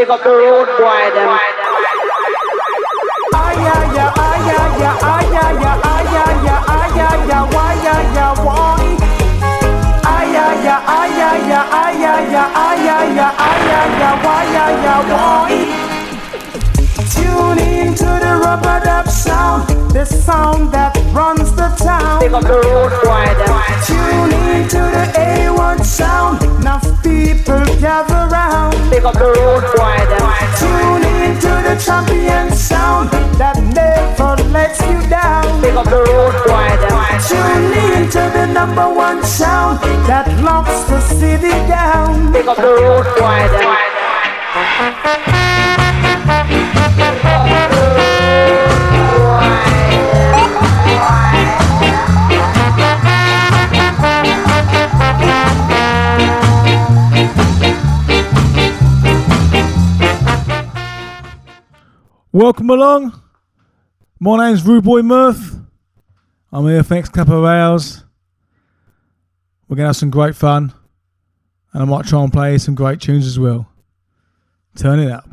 Pick up the road boy them. Why. Waya ya why. Tune in to the rubber dub sound, the sound that runs the town. Up the road boy. Tune in to the A1 sound, enough people gather round. Pick up the road boy. Tune in to the champion sound that never lets you down. Pick up the road boy. Tune in to the number one sound that locks the city down. Pick up the road boy Welcome along. My name's Rude Boy Murph. I'm here for the next couple of hours. We're going to have some great fun. And I might try and play some great tunes as well. Turn it up.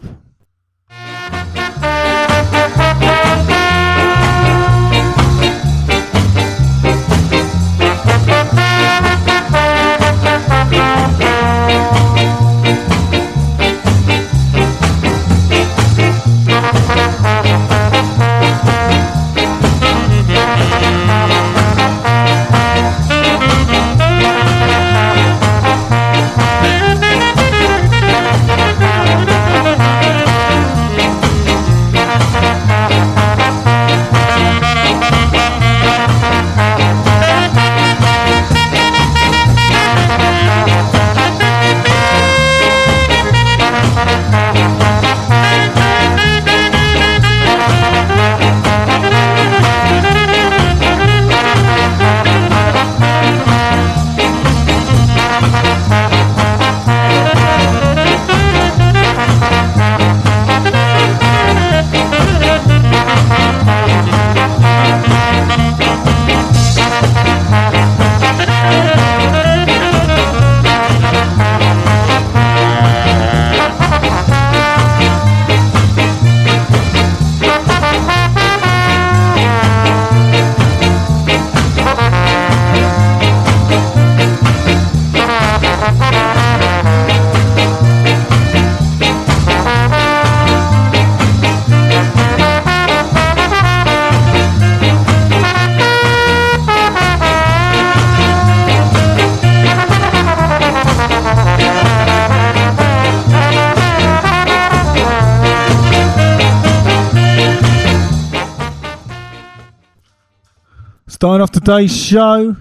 Starting off today's show,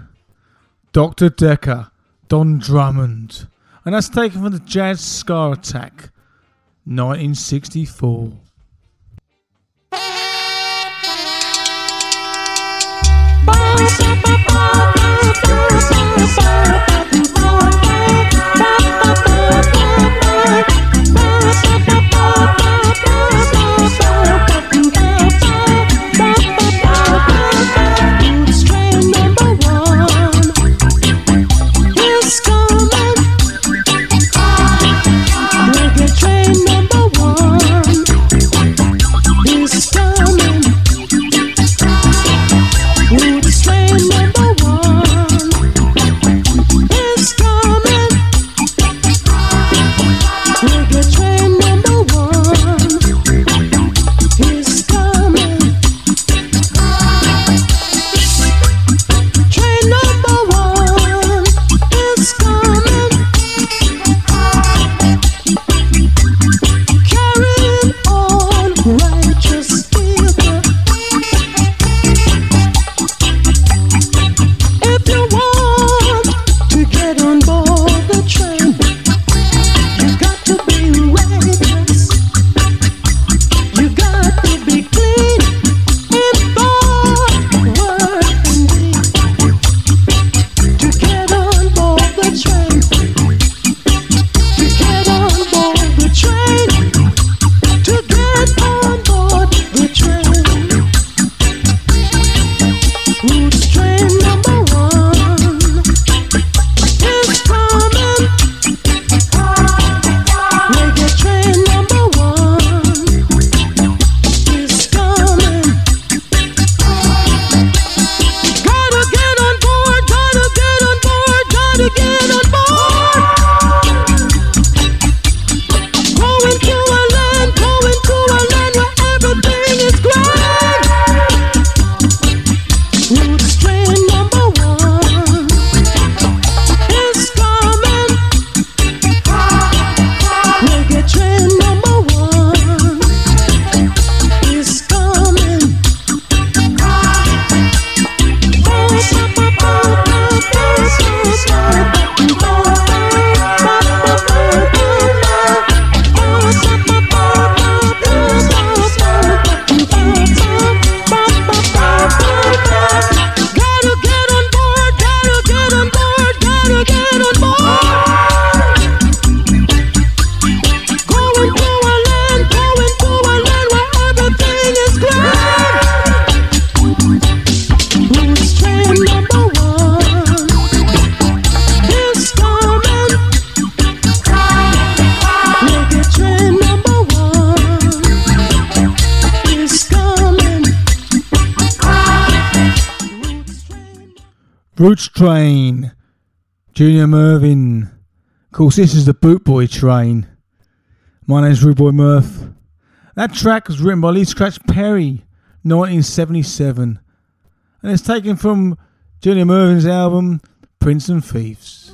Dr. Decker, Don Drummond. And that's taken from the Jazz Ska Attack, 1964. Strain Train, Junior Murvin. Of course, this is the Bootboy Train. My name's Rude Boy Murph. That track was written by Lee Scratch Perry, 1977, and it's taken from Junior Murvin's album, Police and Thieves.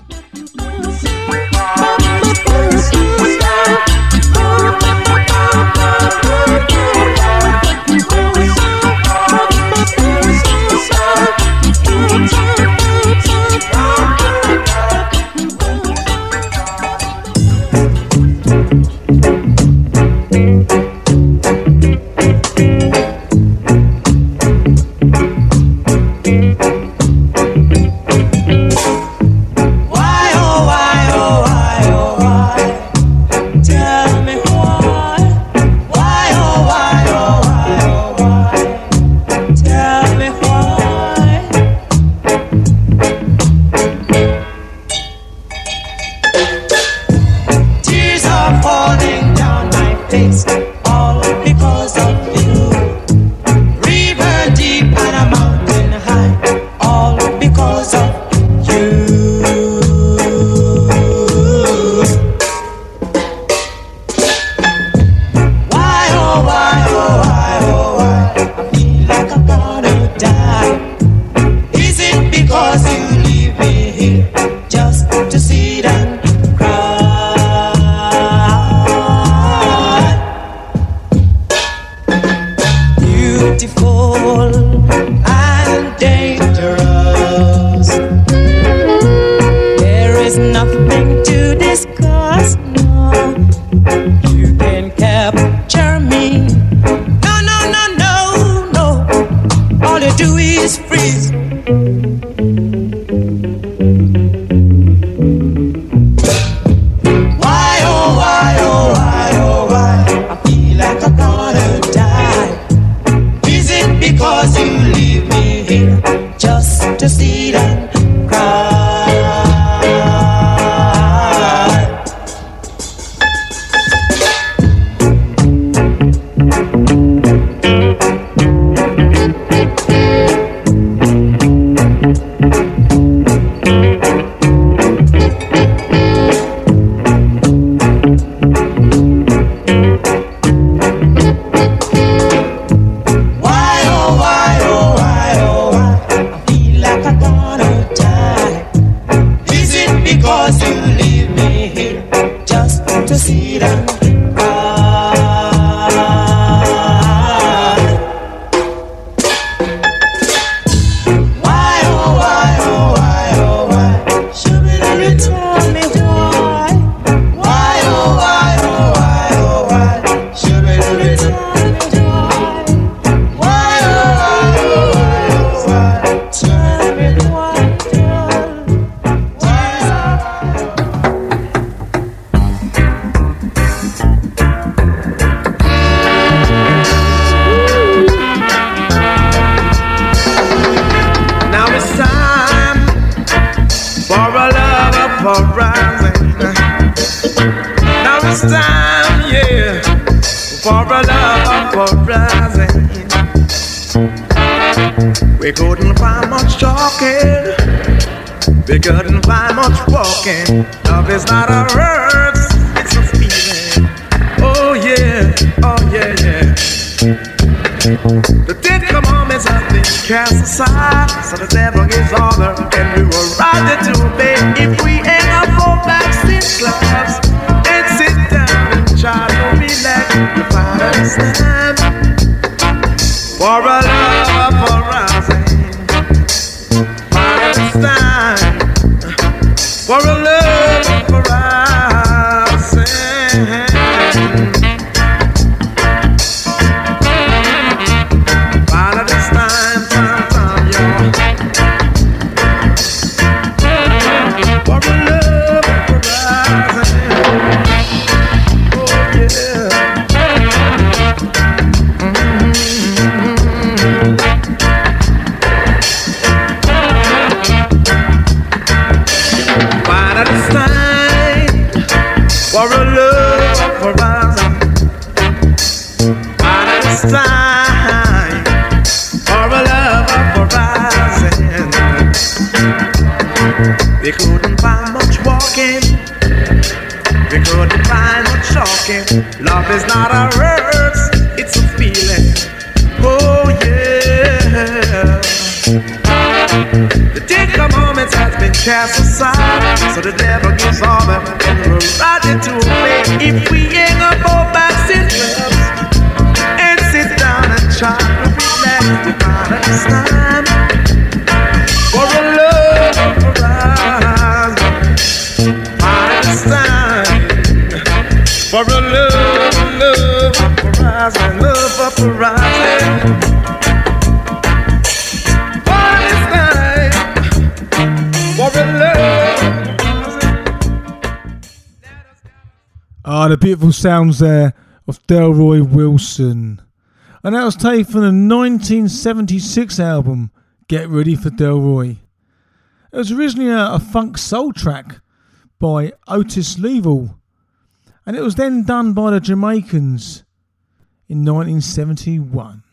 walking. We couldn't find no. Love is not a word, it's a feeling. Oh yeah. The tender moments has been cast aside, so the devil gets all the and we're riding to obey if we ain't up all back syndromes and sit down and try to relax. We find a sounds there of Delroy Wilson. And that was taken from the 1976 album Get Ready for Delroy. It was originally a, a funk soul track by Otis Leavill, and it was then done by the Jamaicans in 1971.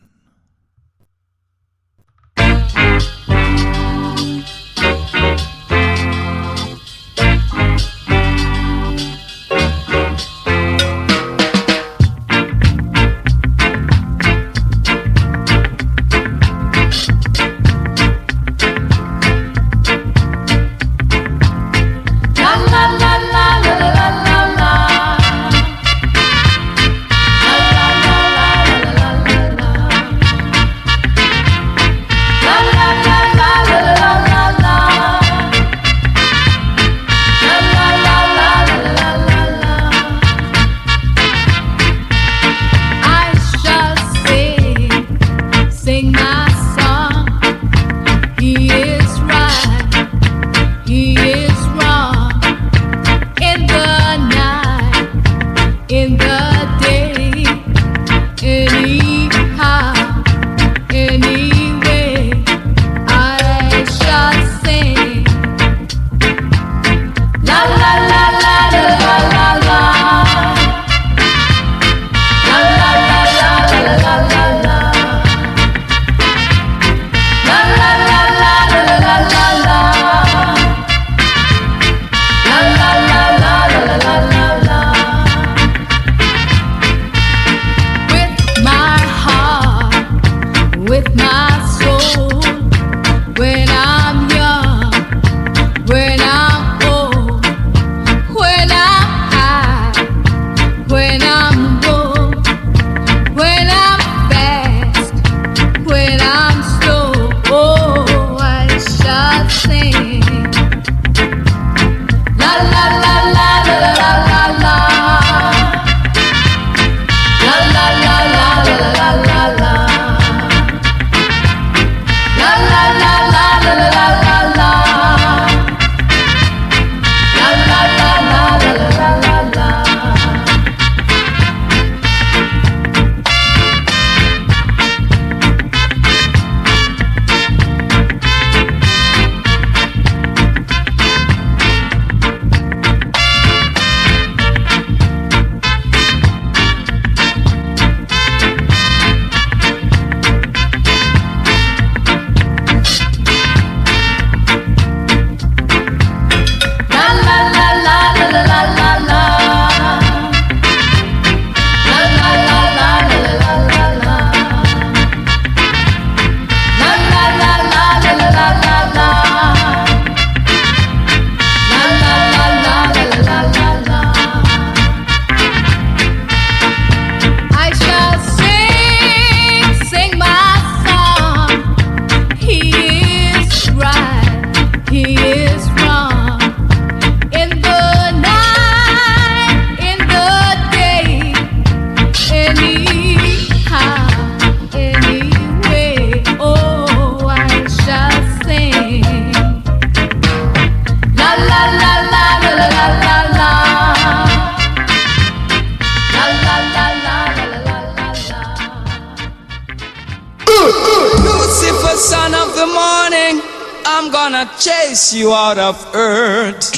chase you out of earth.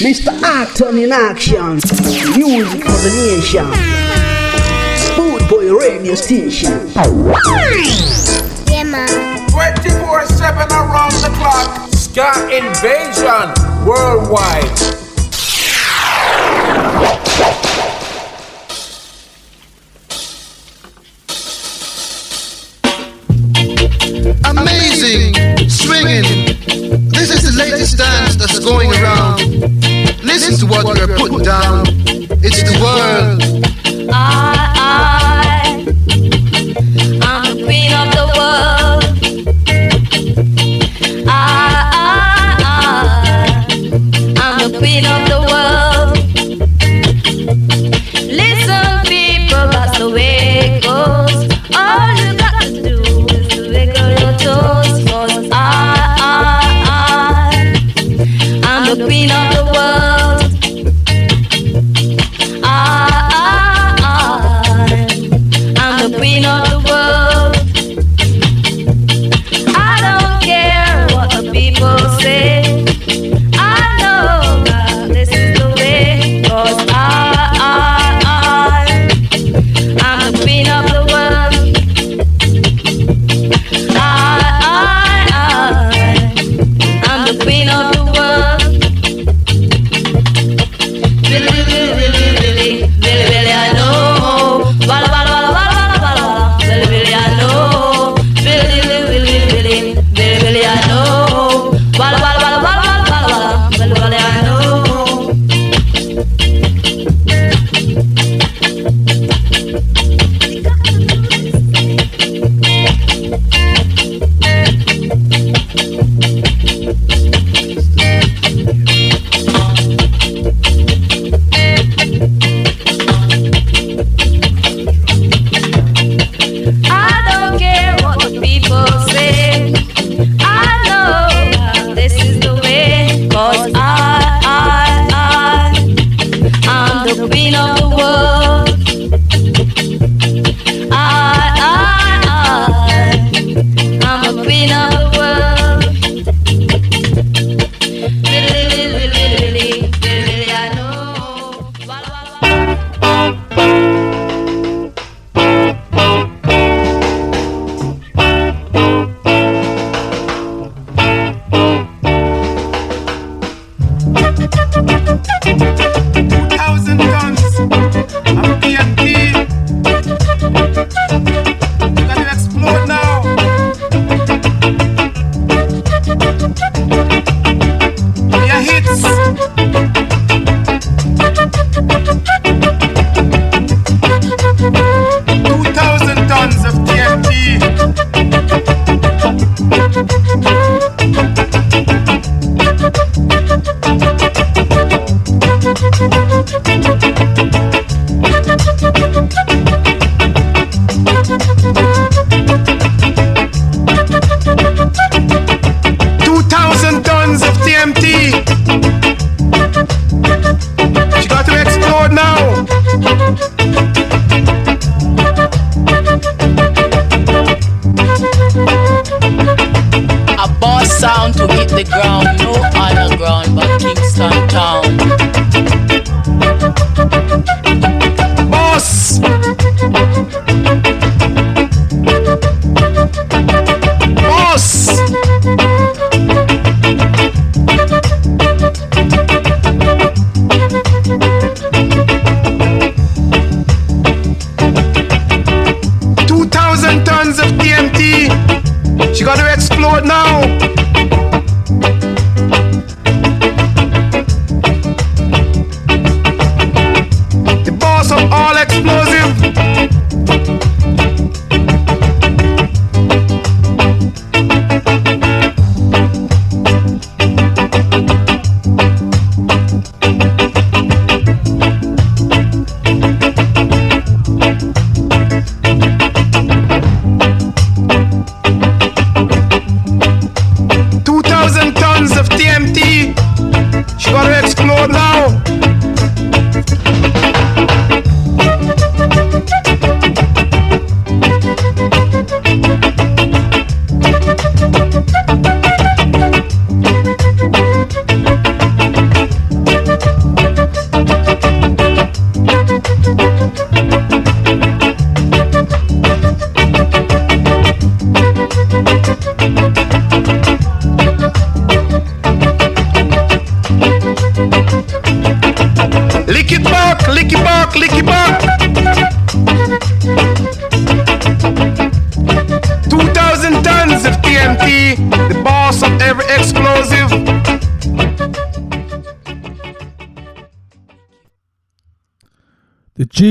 Mr. Acton in action, music for the nation, Bootboy radio station. Yeah, man. 24 7 around the clock, Sky Invasion worldwide. This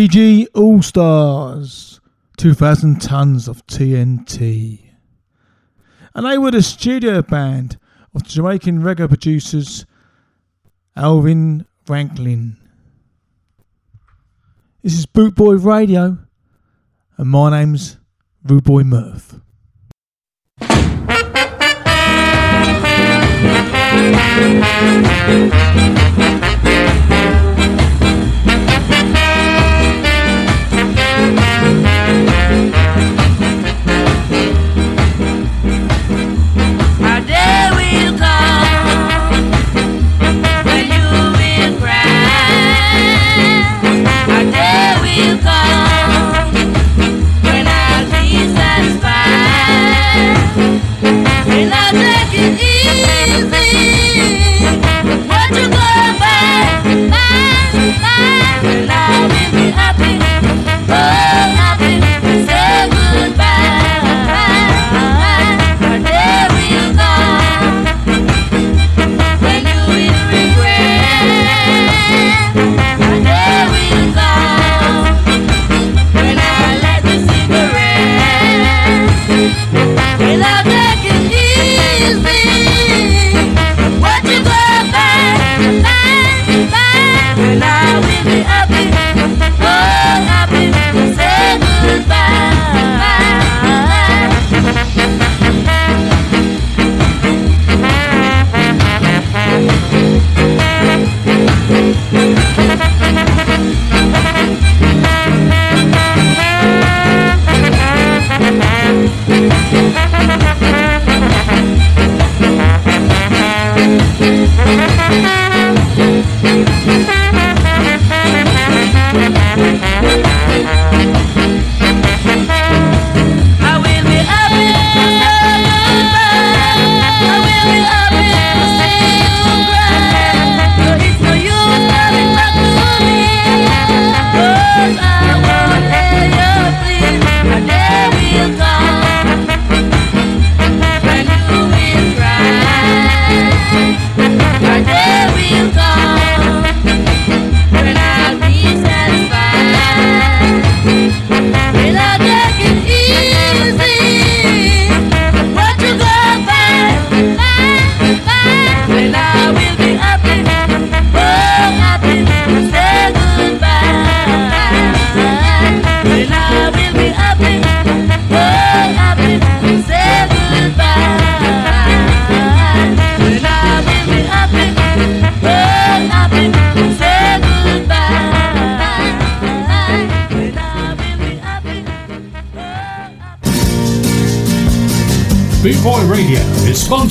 GG All Stars, 2,000 tons of TNT. And they were the studio band of Jamaican reggae producers Alvin Ranglin. This is Bootboy Radio, and my name's Bootboy Murph. And I take it easy.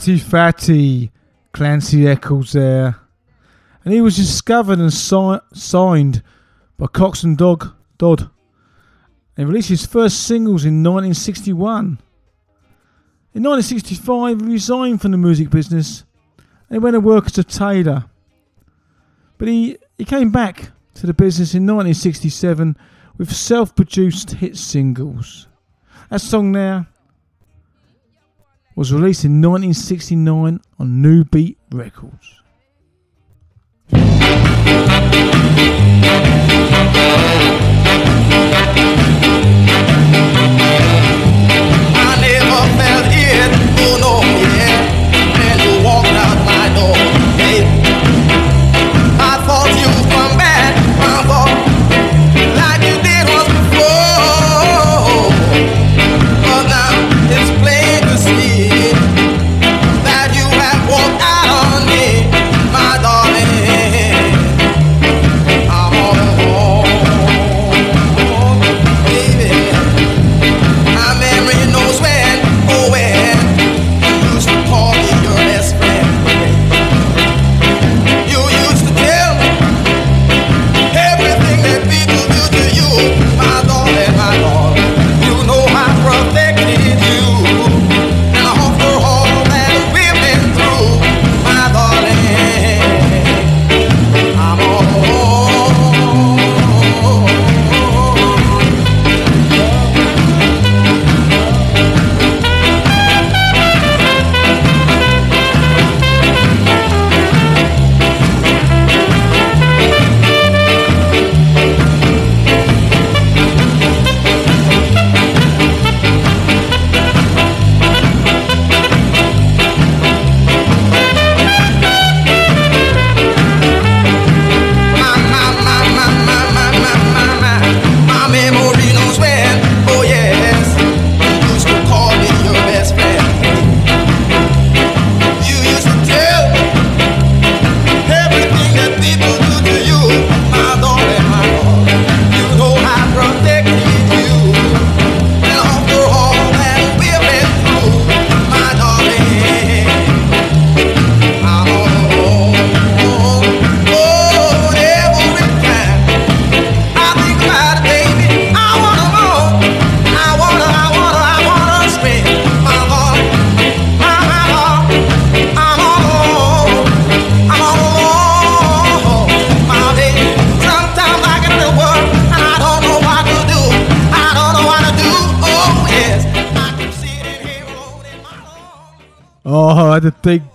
Fatty Fatty, Clancy Eccles there. And he was discovered and si- signed by Coxsone Dog Dodd and released his first singles in 1961. In 1965, he resigned from the music business and he went to work as a tailor. But he, he came back to the business in 1967 with self produced hit singles. That song there was released in 1969 on New Beat Records. I never felt it, oh no,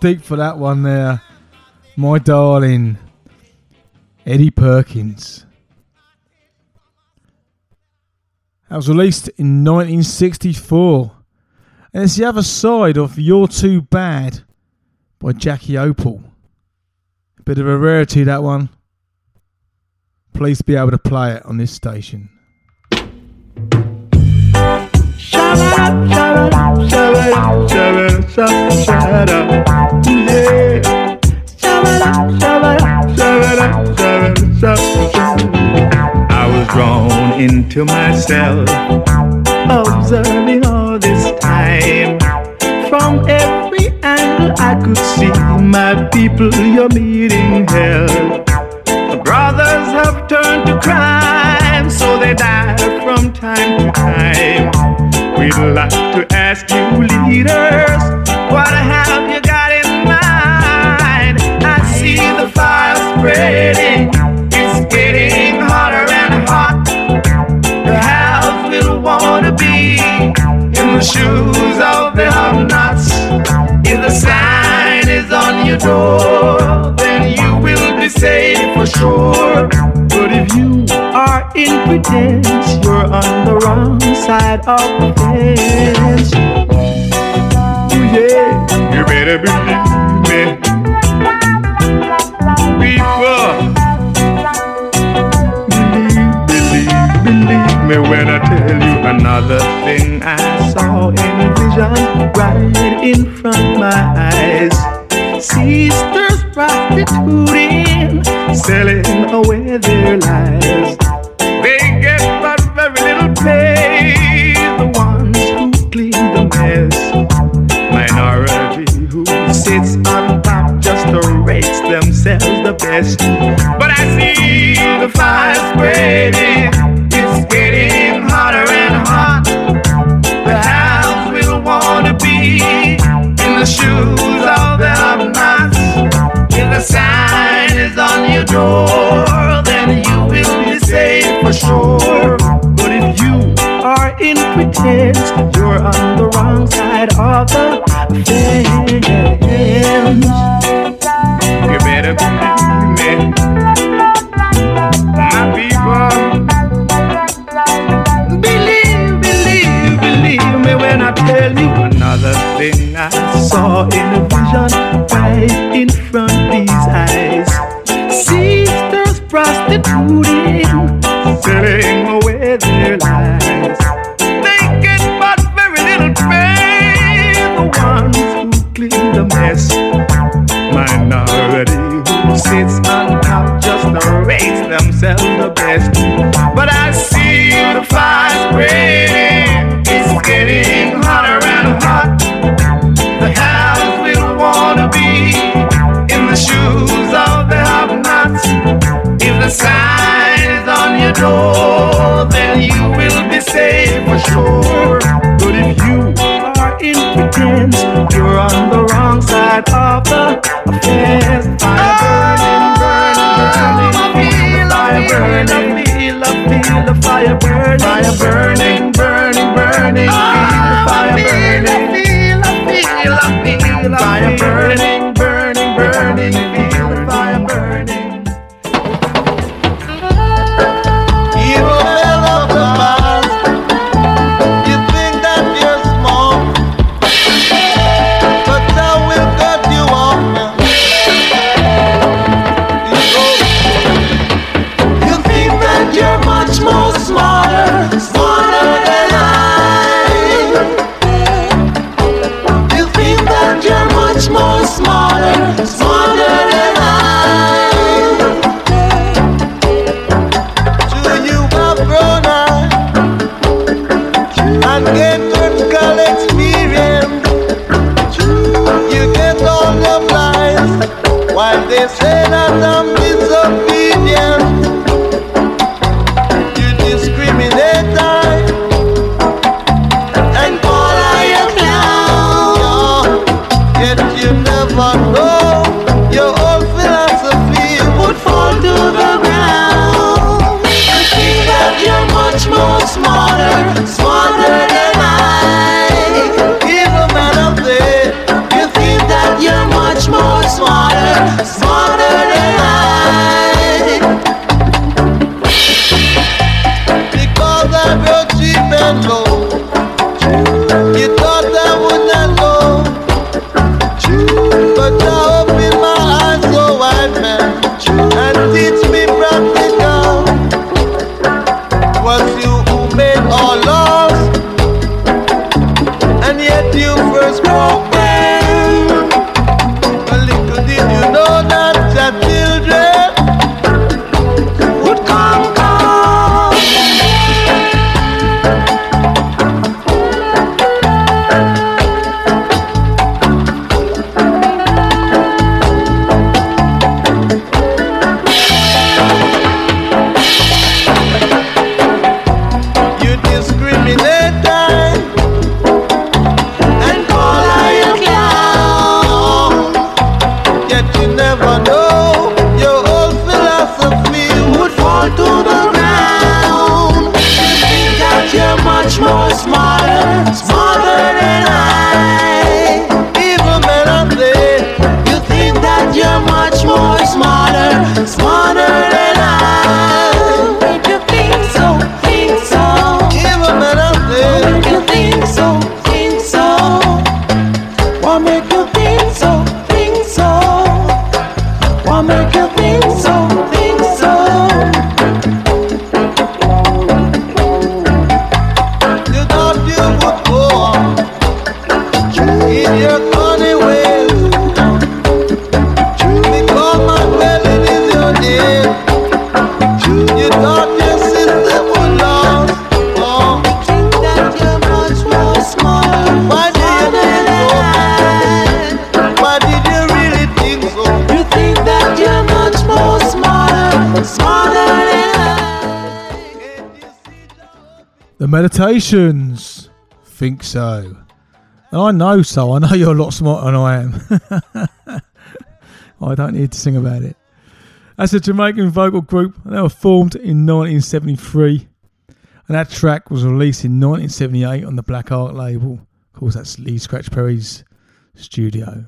deep for that one there. My darling, Eddie Perkins. That was released in 1964. And it's the other side of You're Too Bad by Jackie Opel. Bit of a rarity, that one. Please be able to play it on this station. I was drawn into myself, observing all this time. From every angle I could see my people, you're meeting hell. The brothers have turned to crime, so they die from time to time. We'd like to ask you, leaders, what have you got in mind? I see the fire spreading, it's getting hotter and hot. The house will wanna be in the shoes of the have-nots. If the sign is on your door, safe for sure. But if you are in pretense, you're on the wrong side of the fence. Ooh, yeah, you better believe me. People, believe, believe believe me when I tell you another thing I saw in vision right in front my eyes. Sisters prostituting, selling away their lives. They get but very little pay. The ones who clean the mess, minority who sits on top just to rates themselves the best. But I see the fire spreading, Meditations. Think so. And I know so. I know you're a lot smarter than I am. I don't need to sing about it. That's a Jamaican vocal group. They were formed in 1973. And that track was released in 1978 on the Black Ark label. Of course, that's Lee Scratch Perry's studio.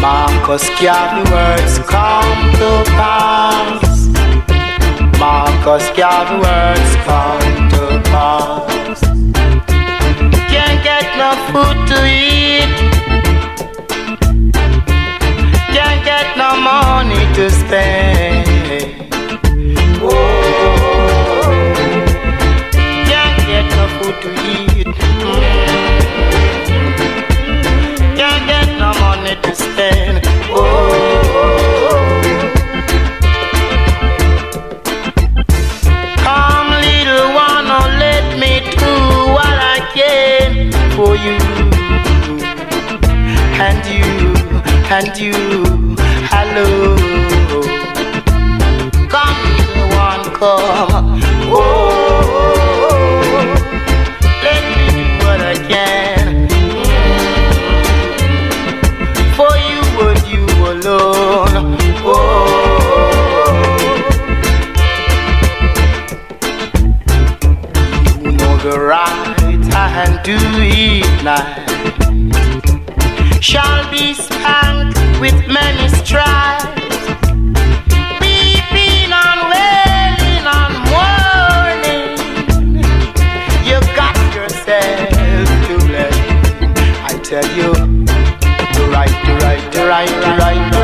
Marcus Garvey words come to pass. Marcus Garvey words come to pass. Can't get no food to eat. Can't get no money to spend. Oh, can't get no food to eat. Mm. Money to spend. Oh, come little one, oh, let me do what I can for you and you and you. Hello, come little one, come. Oh, let me do what I can the right hand to it night shall be spanked with many stripes. Weeping and and you got yourself to blame. I tell you, the right, the right, right, right.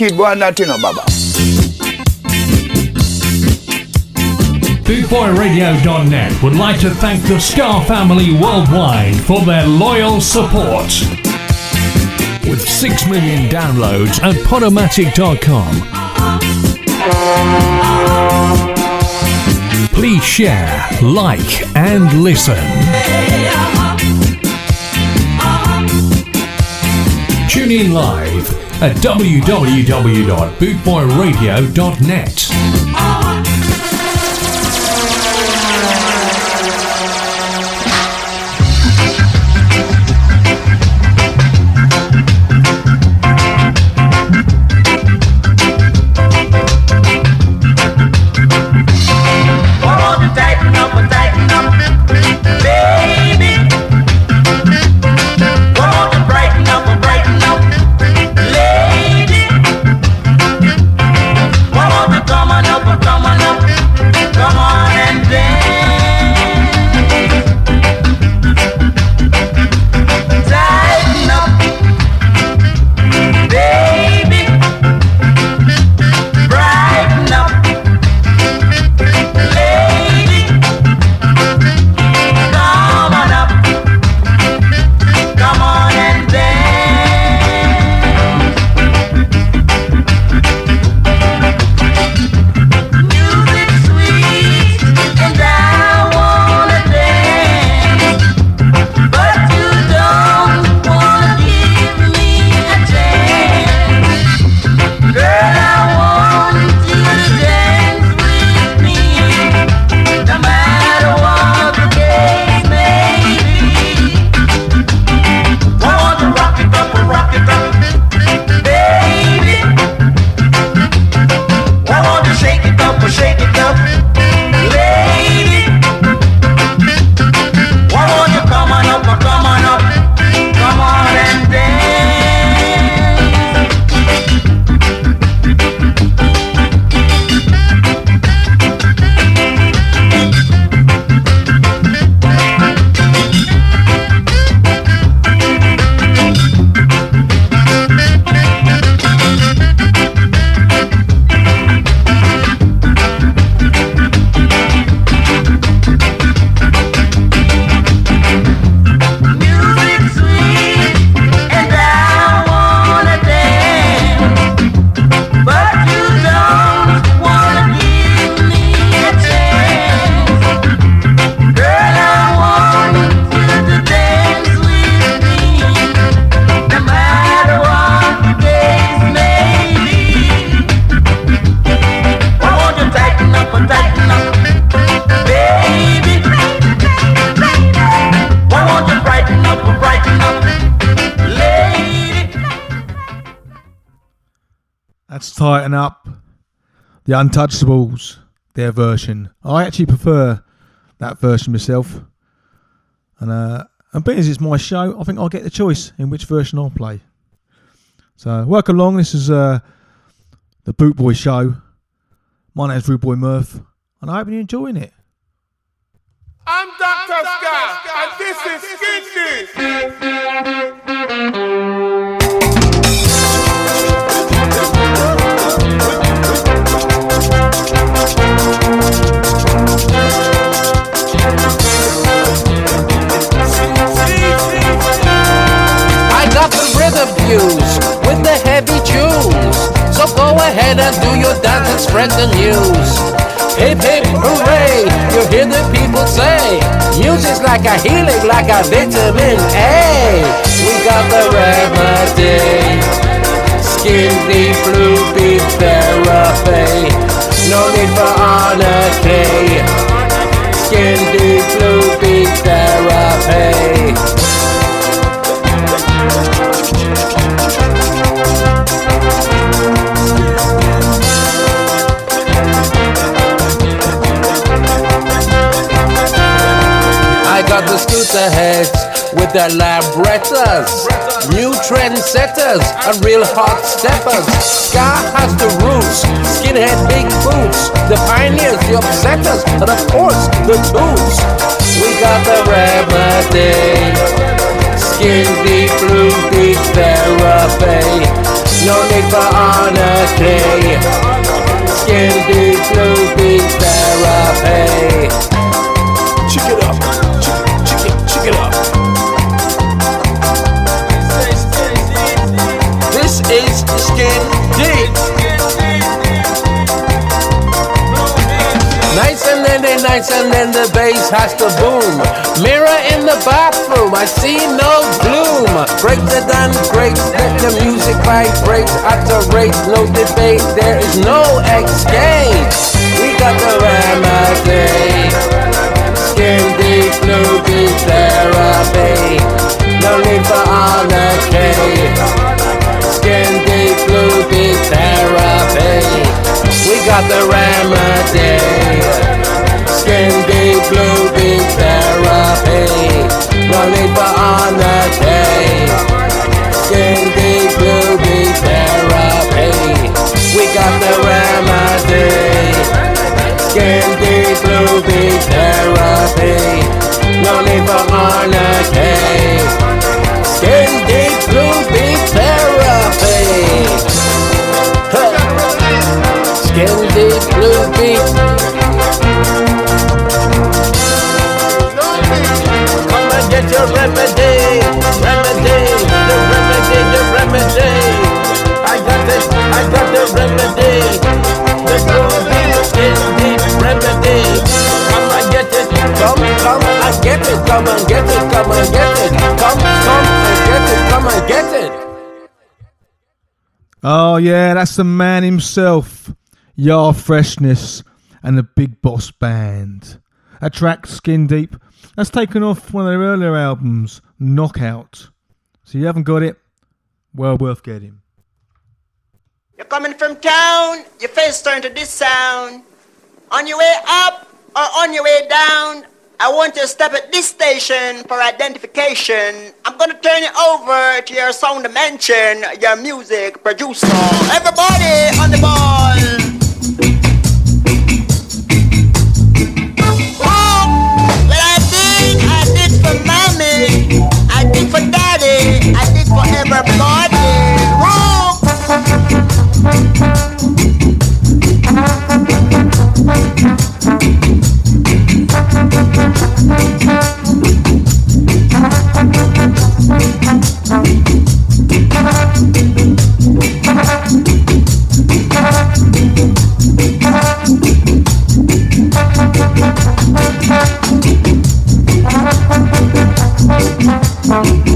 Nothing, no, Baba. BootboyRadio.net would like to thank the Ska family worldwide for their loyal support. With 6 million downloads at Podomatic.com. Please share, like, and listen. Tune in live at www.bootboyradio.net. The Untouchables, their version. I actually prefer that version myself. And uh, and being as it's my show, I think I'll get the choice in which version I'll play. So welcome along. This is uh, the Boot Boy Show. My name's Rude Boy Murph, and I hope you're enjoying it. I'm Dr. Scott, and this is Skinny. With the heavy tunes. So go ahead and do your dance and spread the news. Hip hip hooray, you hear the people say, music's like a healing, like a vitamin A. We got the remedy, skin deep blue beat therapy. No need for anarchy, skin deep blue beat therapy. Got the scooter heads with their Lambrettas, new trendsetters and real hot steppers. Ska has the roots, skinhead big boots, the pioneers, the upsetters, and of course the tools. We got the remedy, skin deep blue beat therapy. No need for anarchy, skin deep blue beat therapy. Check it up. Nights and then the bass has to boom. Mirror in the bathroom, I see no gloom. Break the dance break, let the music vibrate at the rate, no debate, there is no escape. We got the remedy. Skin deep, blue beat therapy. No need for anarchy. Skin deep, blue beat therapy. We got the remedy. Skin deep, blue beat therapy. No need for anarchy. Skin deep, blue beat therapy. We got the remedy. Skin deep, blue therapy. No need for anarchy. Skin deep, blue therapy. Skin deep, blue Get remedy, remedy, the remedy, the remedy. I got it, I got the remedy. The beat, skin deep remedy. Come and get it, come, come and get it, come and get it, come and get it, come, come and get it, come and get it. Oh yeah, that's the man himself, Yar Freshness and the Big Boss Band. A track Skin Deep that's taken off one of their earlier albums, Knockout. So you haven't got it? Well worth getting. You're coming from town, your face turned to this sound. On your way up or on your way down, I want you to step at this station for identification. I'm gonna turn you over to your sound dimension, your music producer. Everybody on the ball! for daddy, I did for everybody. Thank Thank you.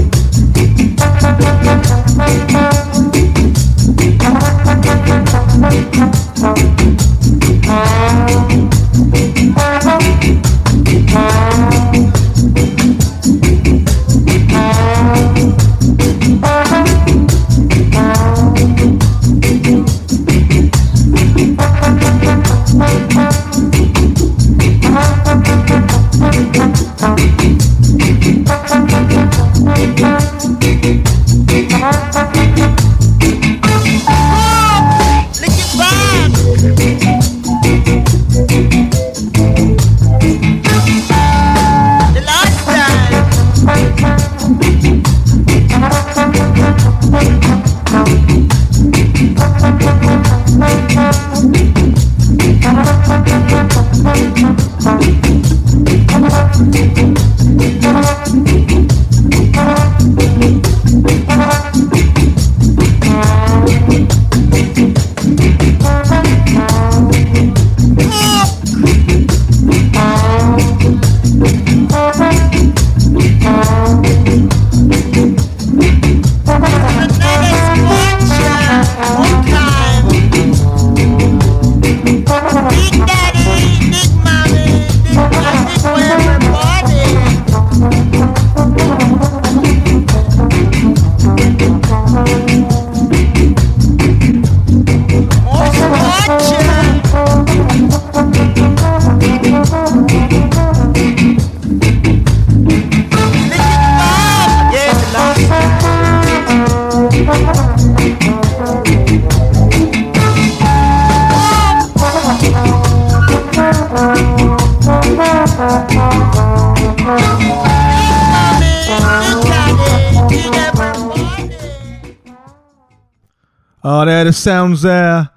The sounds there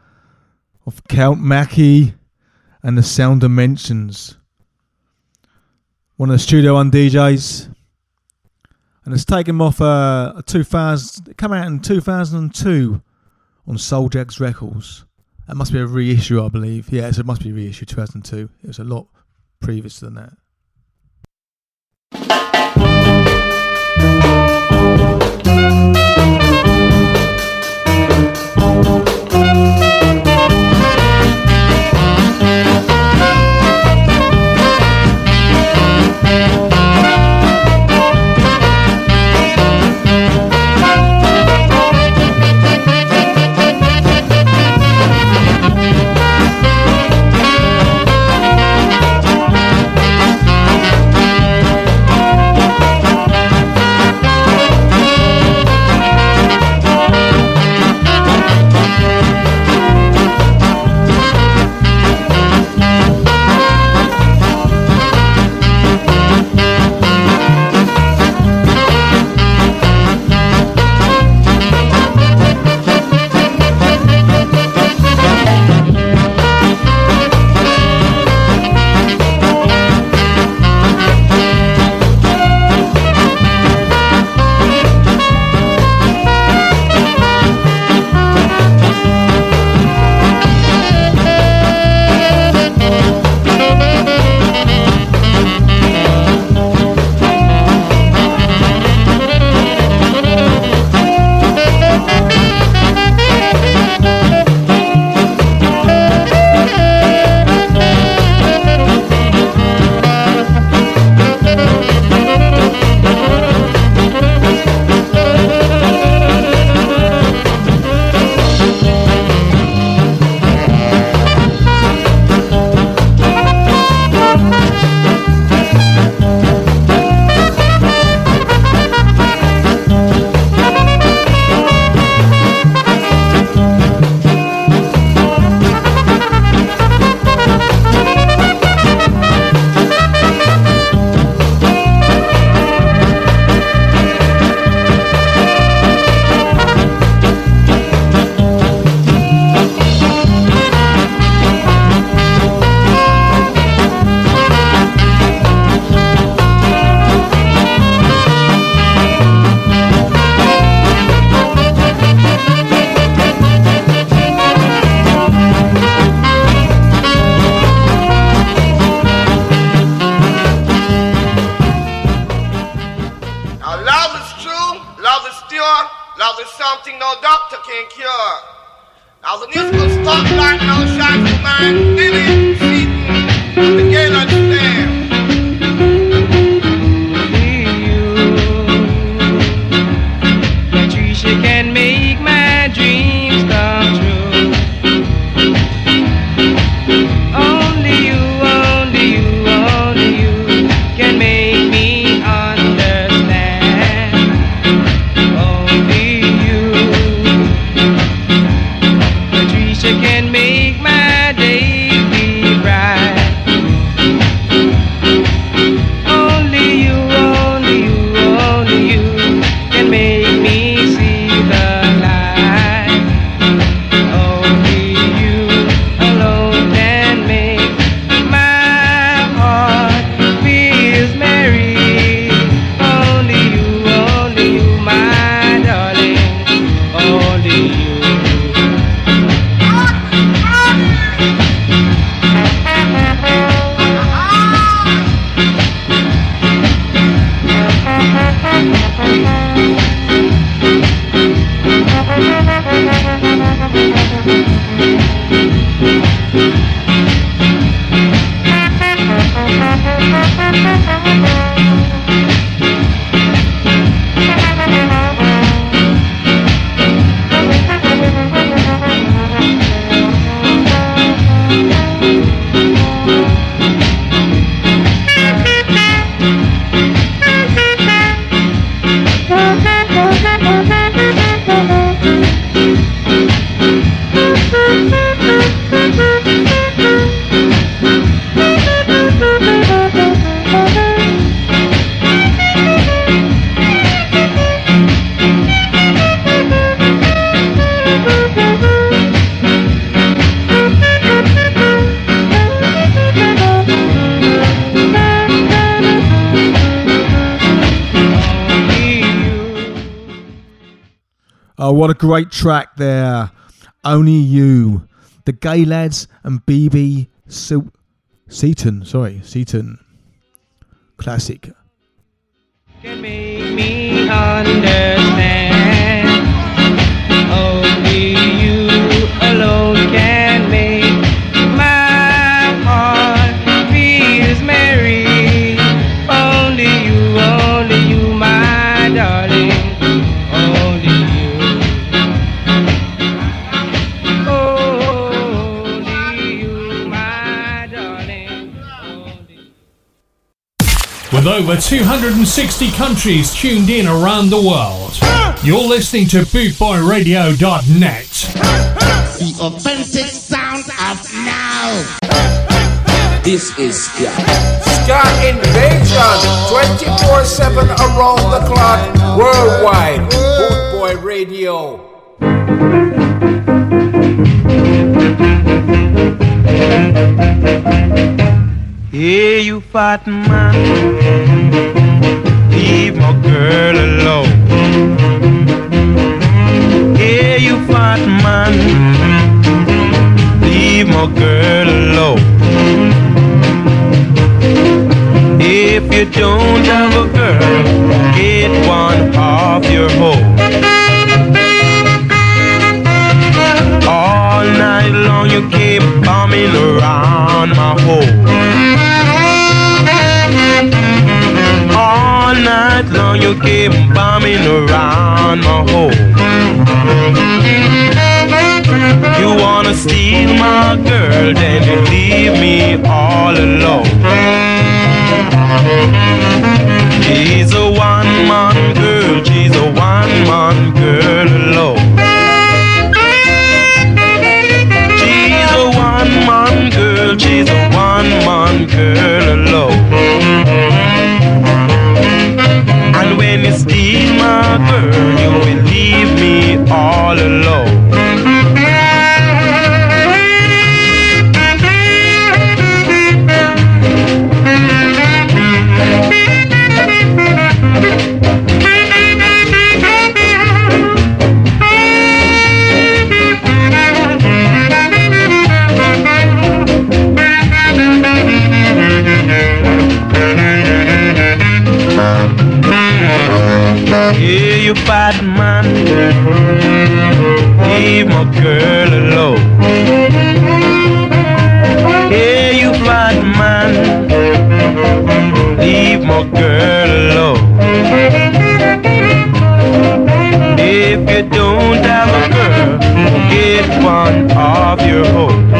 of Count Machuki and the Sound Dimensions. One of the Studio One DJs. And it's taken off uh, a 2000, it came out in 2002 on Soul Jazz Records. That must be a reissue, I believe. Yeah, so it must be reissue 2002. It was a lot previous than that. Great track there. Only You. The Gaylads and BB Sil- Seaton. Sorry, Seaton. Classic. Over 260 countries tuned in around the world, you're listening to bootboyradio.net. The authentic sound of now. This is Ska. Ska Invasion 24 7 around the clock worldwide. Boot Boy Radio. Hey, you fat man, leave my girl alone. Hey, you fat man, leave my girl alone. If you don't have a girl, get one off your home. All night long you keep coming around my home. Night long you keep bombing around my home. You wanna steal my girl, then you leave me all alone. She's a one-man girl, she's a one-man girl alone. My Yeah, you fat man, leave my girl alone. Yeah, you fat man, leave my girl alone. If you don't have a girl, get one of your home.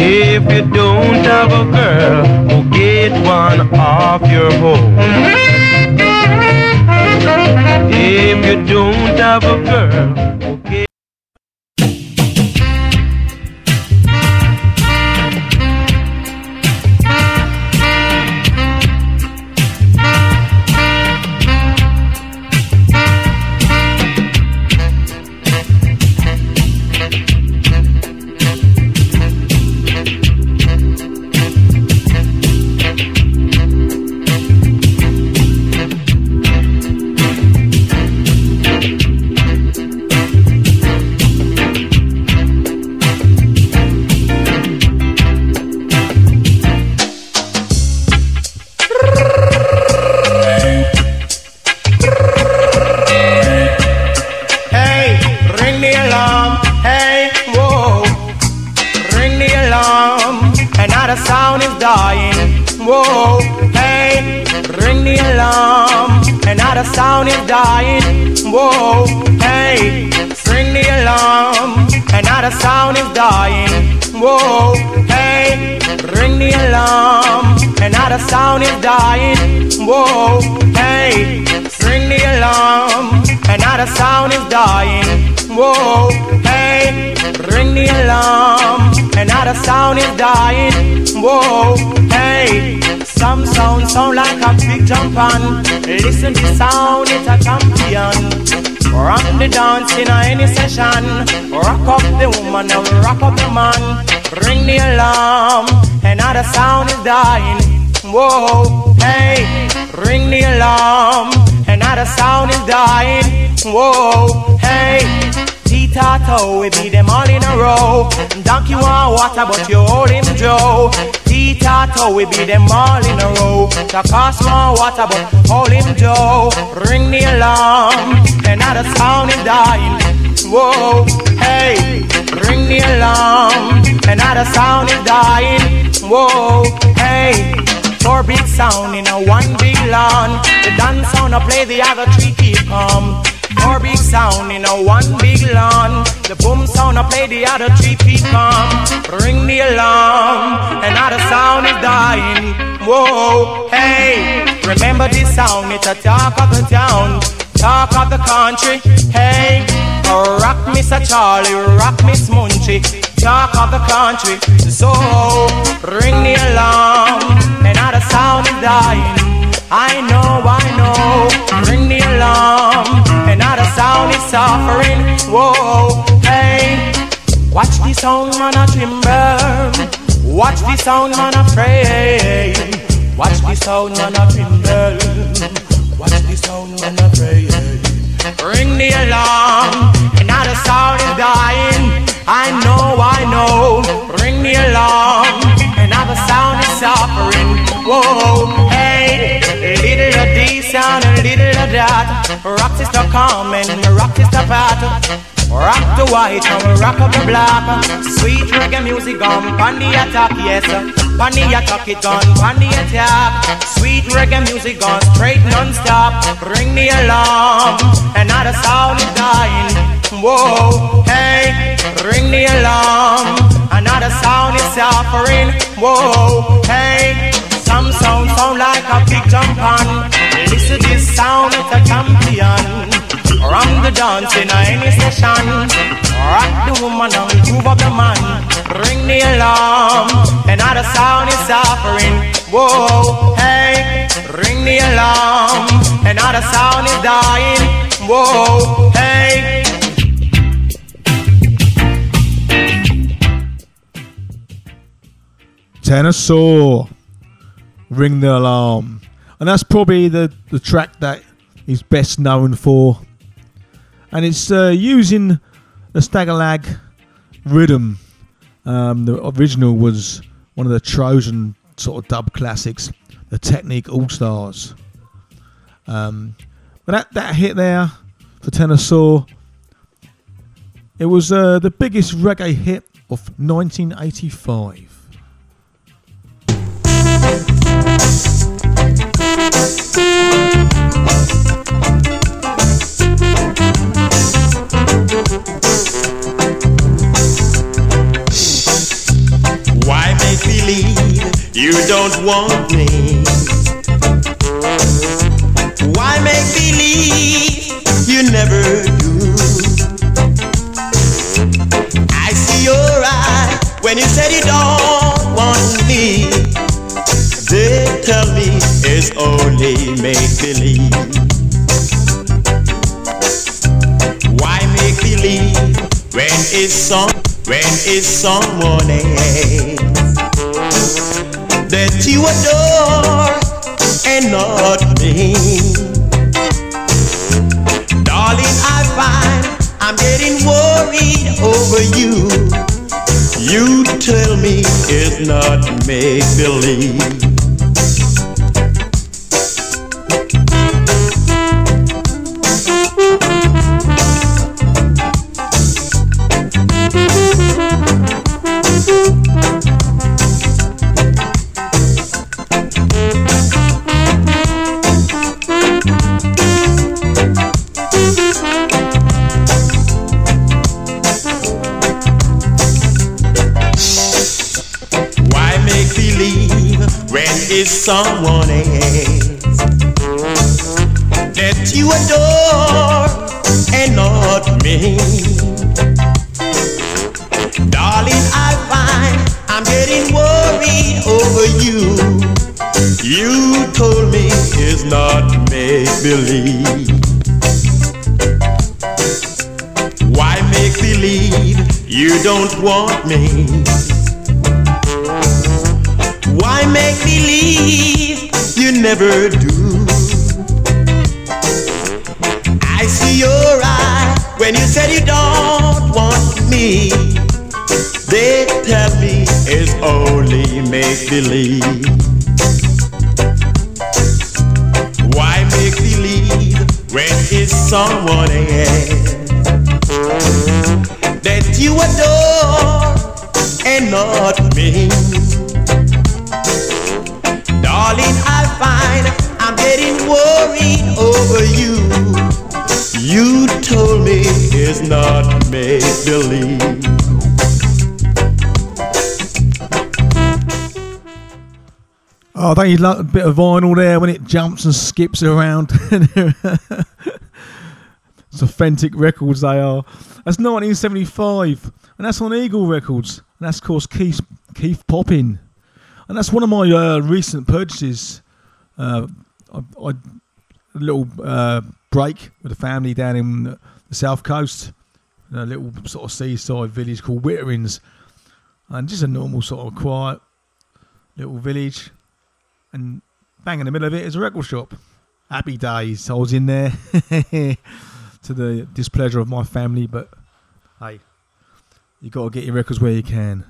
If you don't have a girl, get one of your home. Have a girl, jump on. Listen to sound, it's a champion. Rock the dance in any session. Rock up the woman and rock up the man. Ring the alarm. Another sound is dying. Whoa, hey, ring the alarm. Another sound is dying. Whoa, hey. Titato, we beat them all in a row. Donkey want water, but you hold him Joe. Titato, we beat them all in a row. The cost want water, but hold him Joe. Ring the alarm, another sound is dying. Whoa, hey, ring the alarm, another sound is dying. Whoa, hey, four big sound in a one big lawn. The dance sound I play, the other three keep calm. Four big sound in a one big lawn. The boom sound I play, the other three keep calm. Ring the alarm, another sound is dying. Whoa, hey, remember this sound? It's a talk of the town, talk of the country. Hey. Oh, rock Mr. Charlie, rock Miss Munchie, talk of the country. So ring the alarm, another sound is dying. I know, I know. Ring the alarm, another sound is suffering. Whoa, hey, watch the sound man a timber. Watch the sound man a pray. Watch the sound man a timber. Watch the sound man a pray. Ring the alarm, another sound is dying. I know, I know. Ring the alarm, another sound is suffering. Whoa, this sound, a little of that. Come and rock sister pat. Rock the white and rock up the black. Sweet reggae music on pan the attack, yes. Pan the attack it on pan the attack. Sweet reggae music on straight non-stop. Ring the alarm, another sound is dying. Whoa, hey, ring the alarm, another sound is suffering. Whoa, hey, some sound sound like a big jump on. Listen this sound, it's a champion. Ram the dance in any session. Rock the woman and move up the man. Ring the alarm, another sound is suffering. Whoa, hey, ring the alarm, another sound is dying. Whoa, hey. Tenor Ring the Alarm. And that's probably the, the track that he's best known for. And it's uh, using the Stalag rhythm. Um, the original was one of the Trojan sort of dub classics, the Technique All Stars. Um, but that, that hit there for Tenor it was uh, the biggest reggae hit of 1985. You don't want me? Why make believe you never do? I see your eye when you said you don't want me. They tell me it's only make believe. Why make believe when it's some when it's someone else that you adore and not me? Darling, I find I'm getting worried over you. You tell me it's not make believe. It's someone else that you adore and not me? Darling, I find I'm getting worried over you. You told me it's not make believe. Why make believe you don't want me? Why make believe you never do? I see your eye when you said you don't want me. They tell me it's only make believe. Why make believe when it's someone else that you adore and not me? Darling, I find I'm getting worried over you. You told me it's not make believe. Oh, don't you love a bit of vinyl there when it jumps and skips around? it's authentic records they are. That's 1975, and that's on Eagle Records, and that's of course Keith Keith Poppin, and that's one of my uh, recent purchases. Uh, I, I a little uh, break with the family down in the south coast, a little sort of seaside village called Witterings, and just a normal sort of quiet little village and bang in the middle of it is a record shop. Happy days. I was in there to the displeasure of my family, but hey, you got to get your records where you can.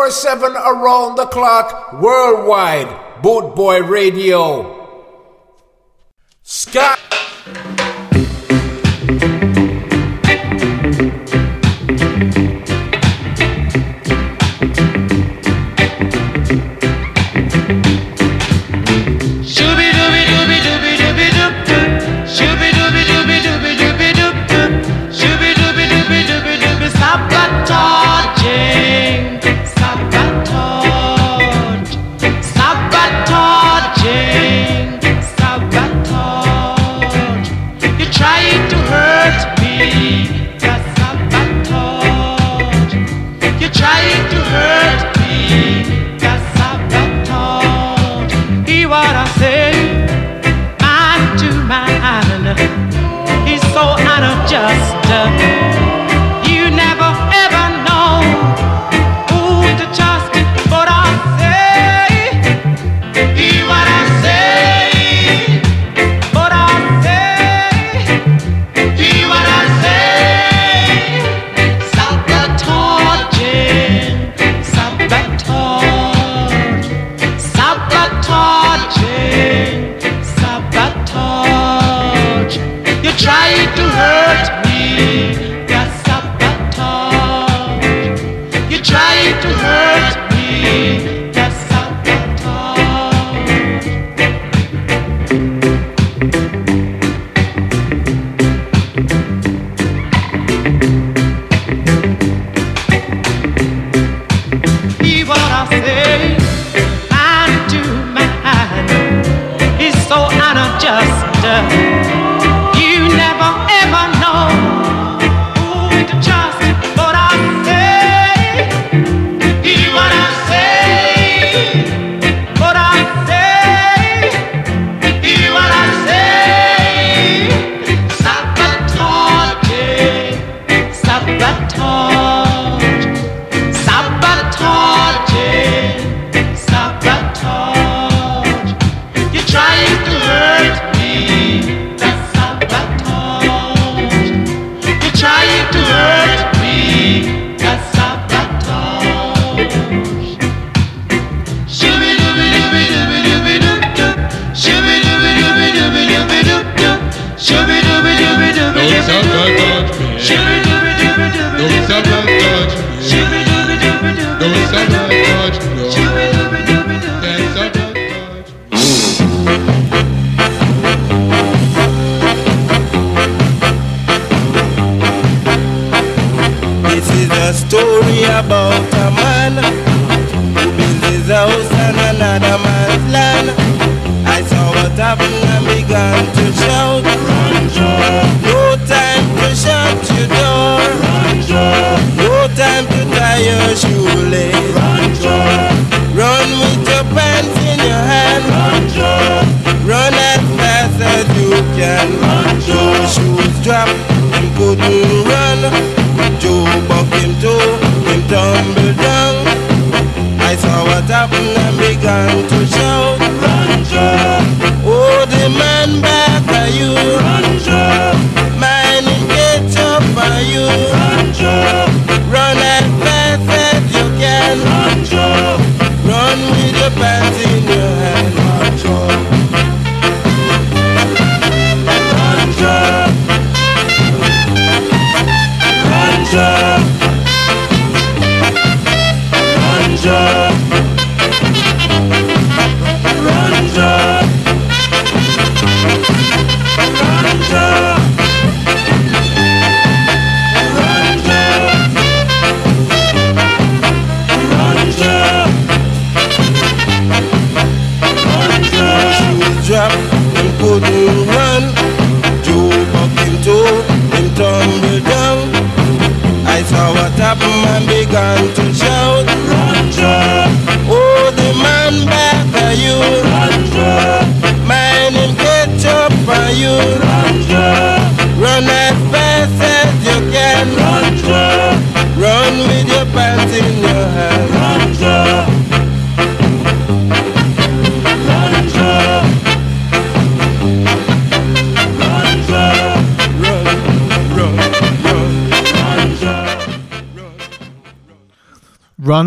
24 7 around the clock worldwide. Boot Boy Radio.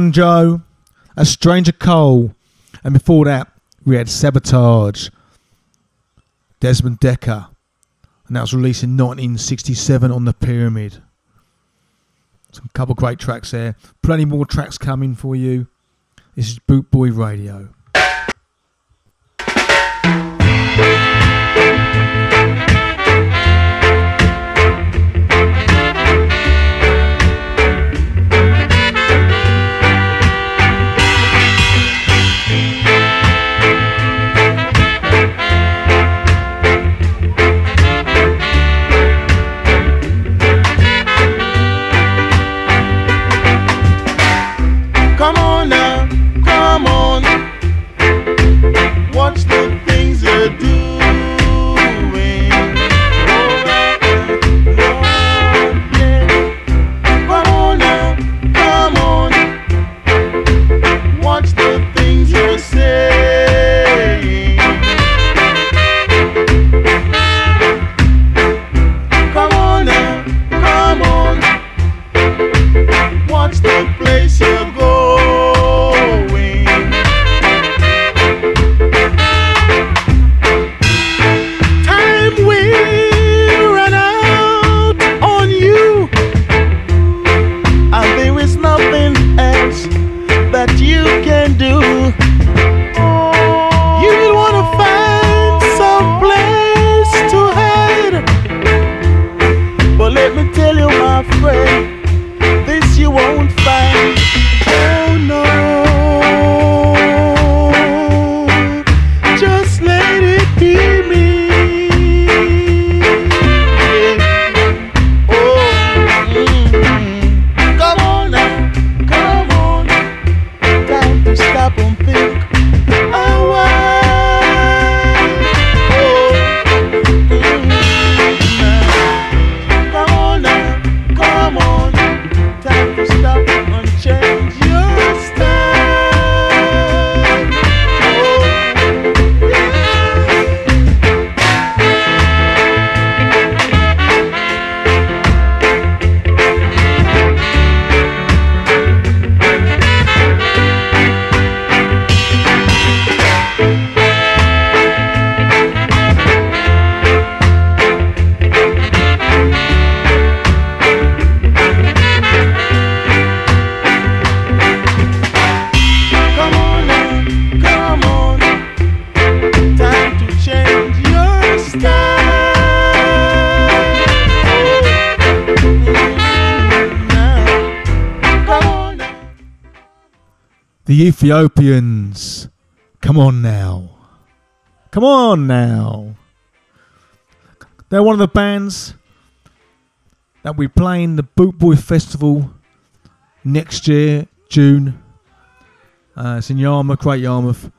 Banjo, A Stranger Cole, and before that, we had Sabotage, Desmond Dekker, and that was released in 1967 on the Pyramid. Some couple great tracks there. Plenty more tracks coming for you. This is Boot Boy Radio. The Ethiopians. Come on now. Come on now. They're one of the bands that we play in the Bootboy Festival next year, June. Uh, it's in Yarmouth, Great Yarmouth.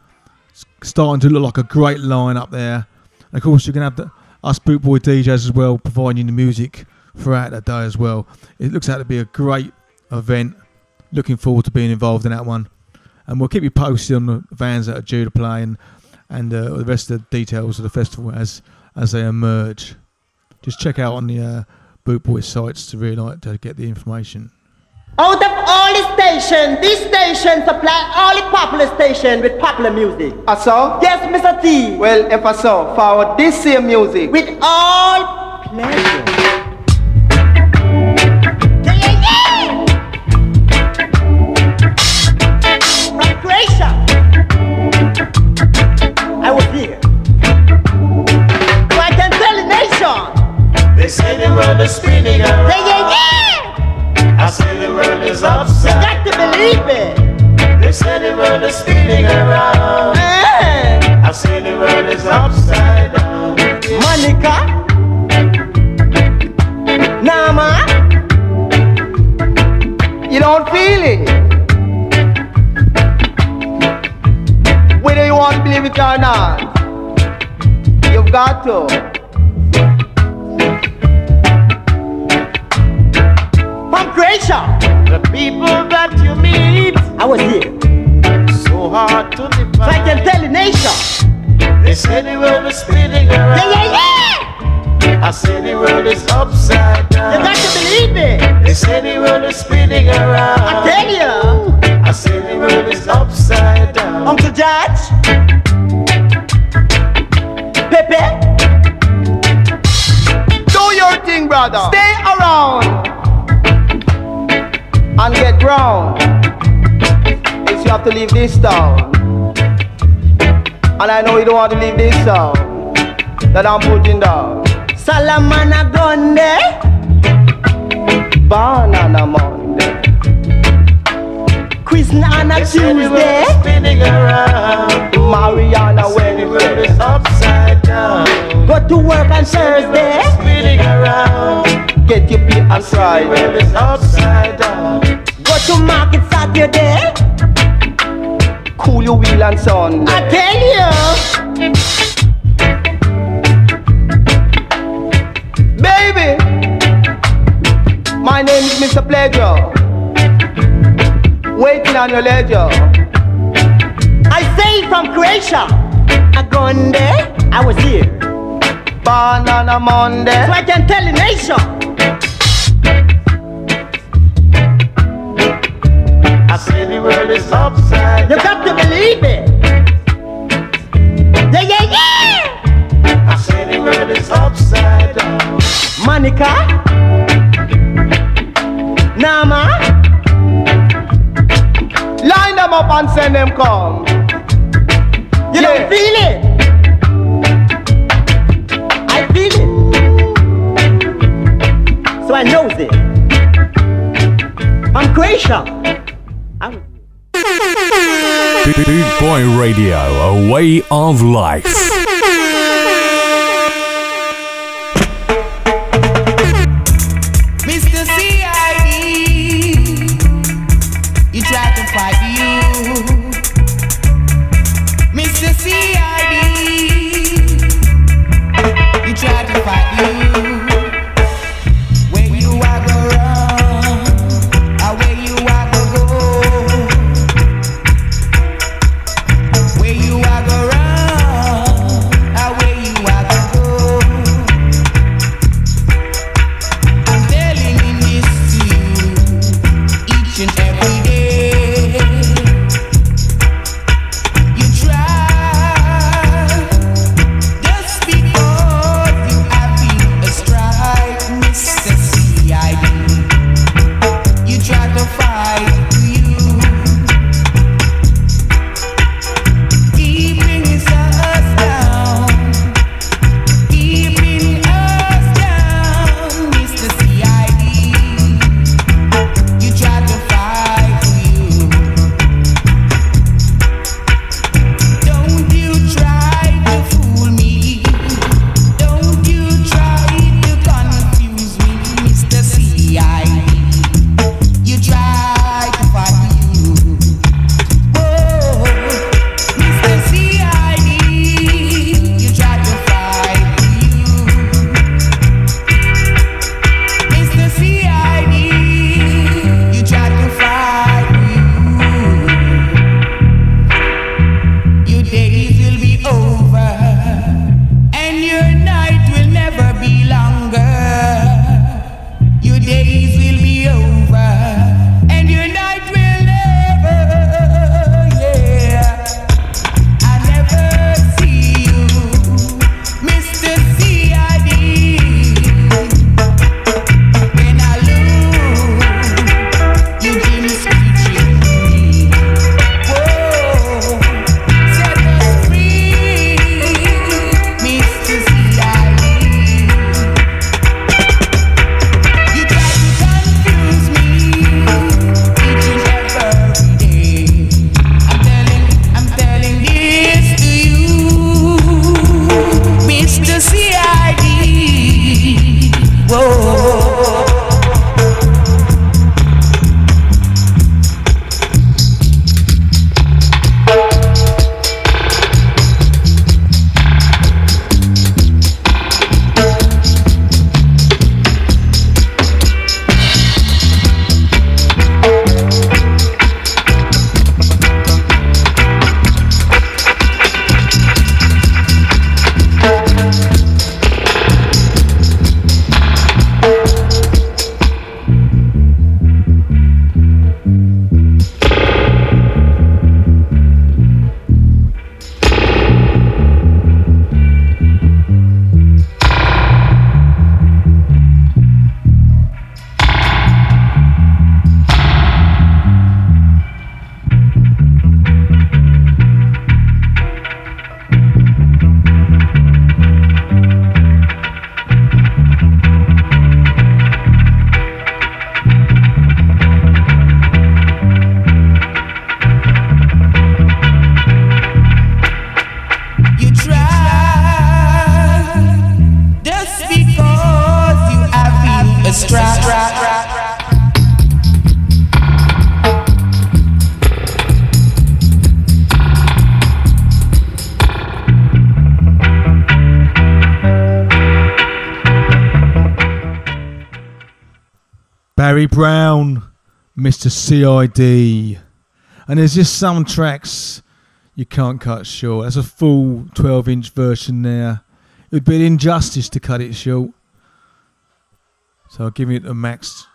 It's starting to look like a great line up there. And of course, you can have the, us Bootboy DJs as well, providing the music throughout the day as well. It looks out to be a great event. Looking forward to being involved in that one. And we'll keep you posted on the vans that are due to play and, and uh, the rest of the details of the festival as as they emerge. Just check out on the uh, Bootboy sites to really like to get the information. Out of all the stations, this station supply all the popular station with popular music. I saw? Yes, Mr. T. Well, if I saw, forward this same music. With all pleasure. Croatia. I was here. So I can tell the nation. They say the world is spinning around. Yeah, yeah, yeah. I say the world is upside. You got to believe it. They say the world is spinning around. Eh. I say the world is upside down. Monica. Nama. You don't feel it. Whether you want to believe it or not, you've got to. From Croatia. The people that you meet, I was here. so hard to So I define. can tell the nation. They say the world is spinning around. yeah, yeah. Yeah. I say the world is upside down. You got to believe it. They say the world is spinning around. I tell you. I say the world is upside down. Uncle George. Pepe. Do your thing, brother. Stay around and get ground. Is you have to leave this town. And I know you don't want to leave this town that I'm putting down. Salamana Gonde. Banana Monday. Quizna on a They say the world Tuesday. spinning around. Mariana I say the world Wednesday. is upside down. Go to work on Thursday. Spinning around. Get your pay on Friday. upside down. Go to market Saturday. Cool your wheel on Sunday. I tell you. Baby, my name is Mr. Pleasure. Waiting on your ledger. I say from Croatia. Agonde. I was here. Born on a Monday. So I can tell the nation. I see the world is upside You got to believe it. Yeah, yeah, yeah. I say the world is upside down. Monica. Nama. Line them up and send them come. You Yeah. don't feel it. I feel it. So I knows it. I'm Croatia. I'm Boot Boy Radio, a way of life. Brown, Mr. CID. And there's just some tracks you can't cut short. That's a full 12 inch version there. It would be an injustice to cut it short. So I'll give it a max.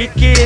Make me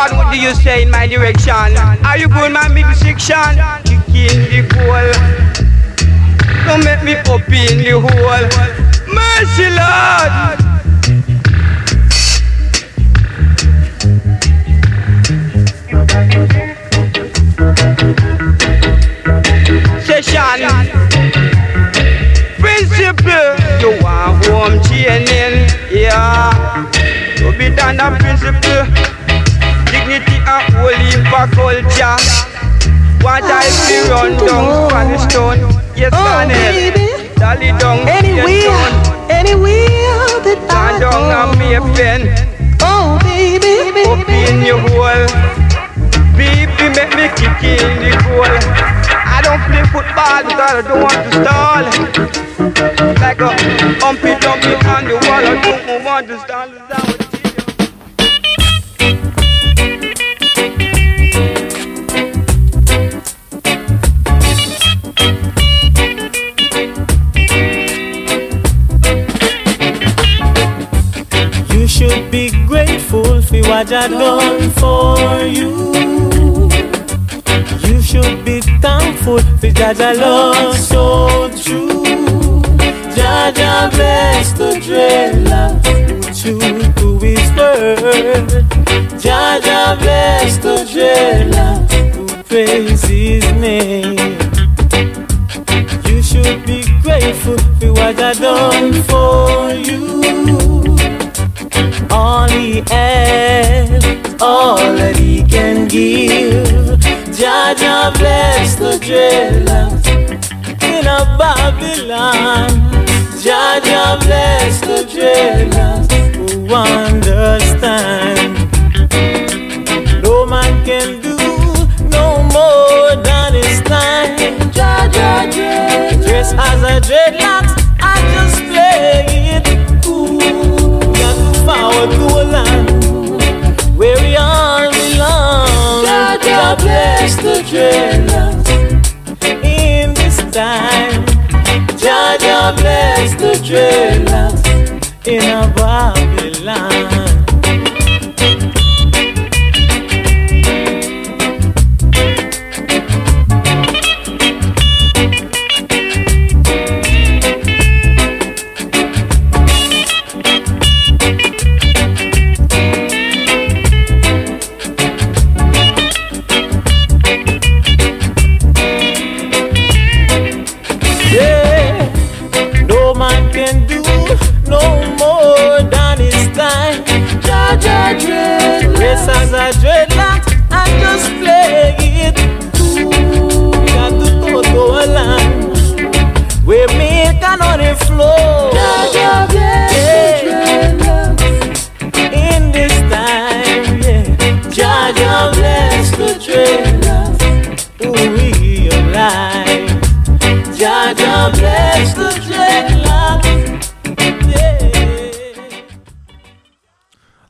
pardon, what do you say in my direction? Are you going my middle section? Kick in the goal. Don't make me up in the hole. Mercy, Lord. Session. Principle. You want home chaining. Yeah. To be done a principle. Dignity and holy for culture. What I feel run down Spanish town. Yes, Oh, Daniel. Eh. baby. Dolly down. Anywhere, anywhere that I Stand down and me a go. pen. Oh, baby, Up in your hole. Baby, make me kick in the goal. I don't play football because I don't want to stall. Like a humpy dumpy on the wall. I don't want to stall. What I done for you. You should be thankful for Jah Jah love so true. Jah Jah bless the dreadlocks who true to his word. Jah Jah bless the dreadlocks who praise his name. You should be grateful for what I done for you. All he has, all that he can give. Jah Jah bless the dreadlocks in a Babylon. Jah Jah bless the dreadlocks who understand. No man can do no more than his time. Jah Jah dress as a dreadlocks, in this time. Jah Jah bless the dreadlocks in a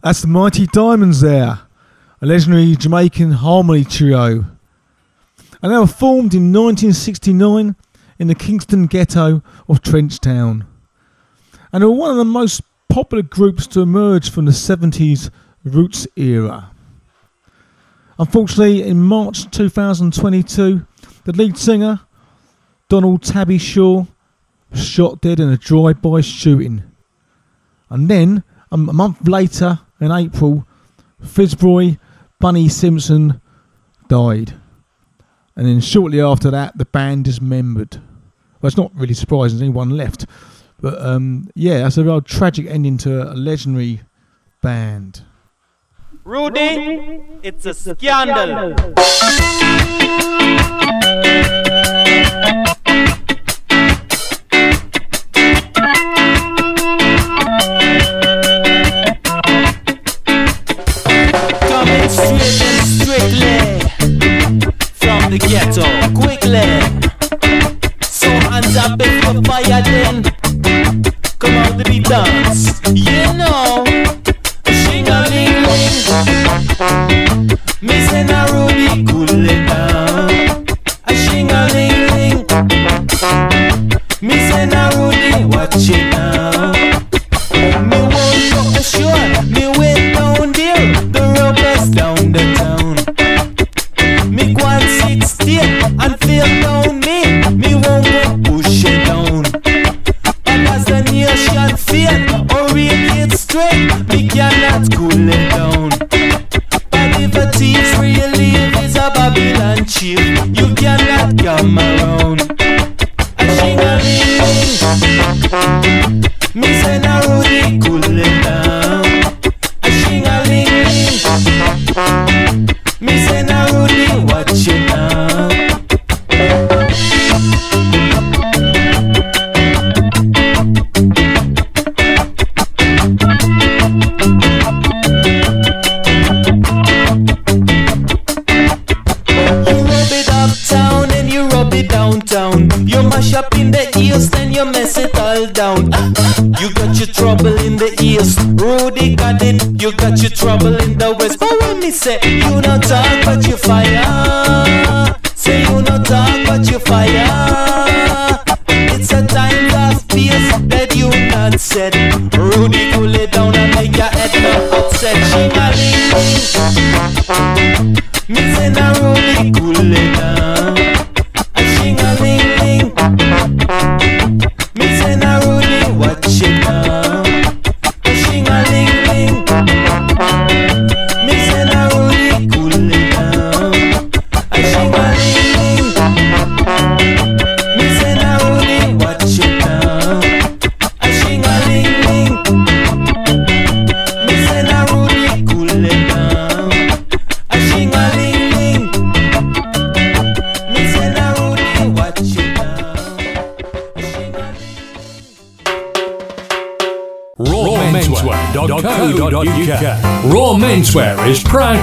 That's the Mighty Diamonds there, a legendary Jamaican harmony trio. And they were formed in 1969 in the Kingston ghetto of Trenchtown. And they were one of the most popular groups to emerge from the 70s roots era. Unfortunately, in March 2022, the lead singer, Donald Tabby Shaw, was shot dead in a drive-by shooting. And then, a month later, in April, Fitzroy Bunny Simpson died. And then shortly after that, the band dismembered. Well, it's not really surprising, there's only one left. But um, yeah, that's a real tragic ending to a legendary band. Rudy, it's a scandal. Coming the ghetto, quickly. So hands up if you fire then. Come on to be dance, you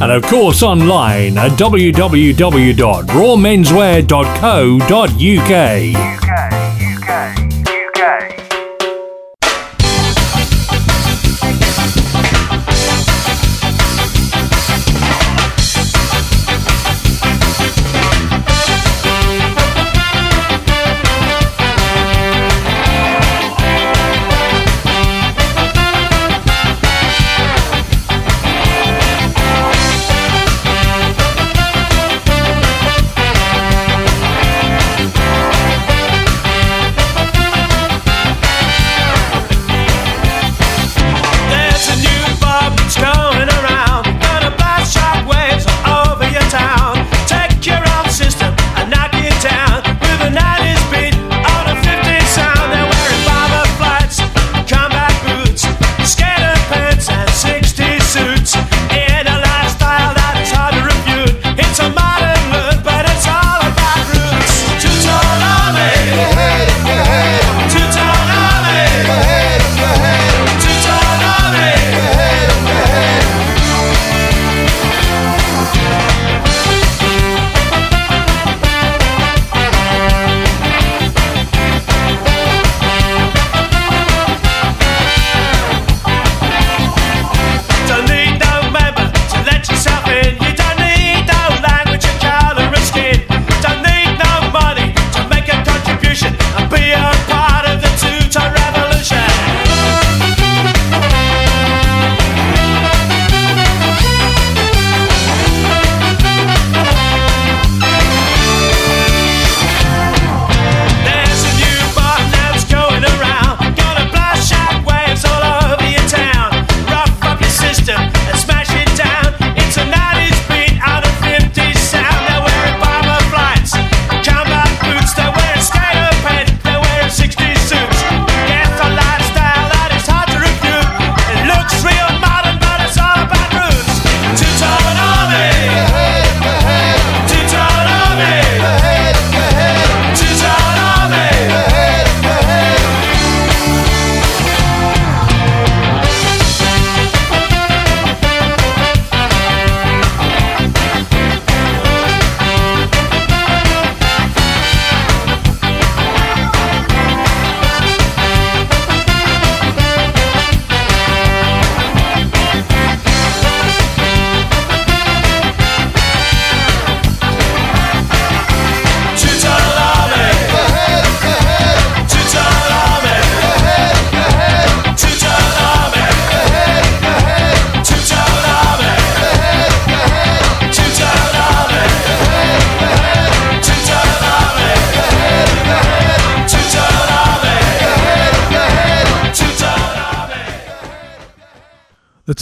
and of course online at www.rawmenswear.co.uk.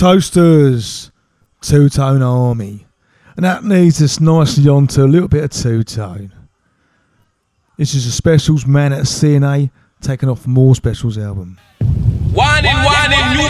Toasters, Two Tone Army. And that leads us nicely on to a little bit of two tone. This is a specials man at C&A taken off more specials album. Warning, warning, nuclear attack.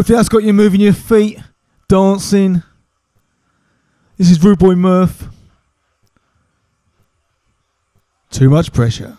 Hopefully that's got you moving your feet, dancing. This is Rude Boy Murph. Too much pressure.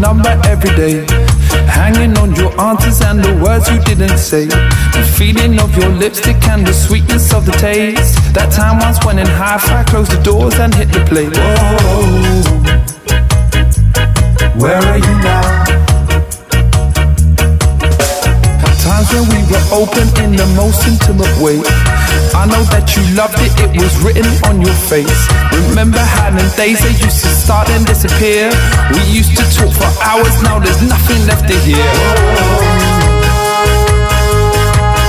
number every day. Hanging on your answers and the words you didn't say. The feeling of your lipstick and the sweetness of the taste. That time once when in high five, closed the doors and hit the play. Whoa, where are you now? Times when we were open in the most intimate way. I know that you loved it, it was written on your face. Remember how them days they used to start and disappear? We used to talk for hours, now there's nothing left to hear.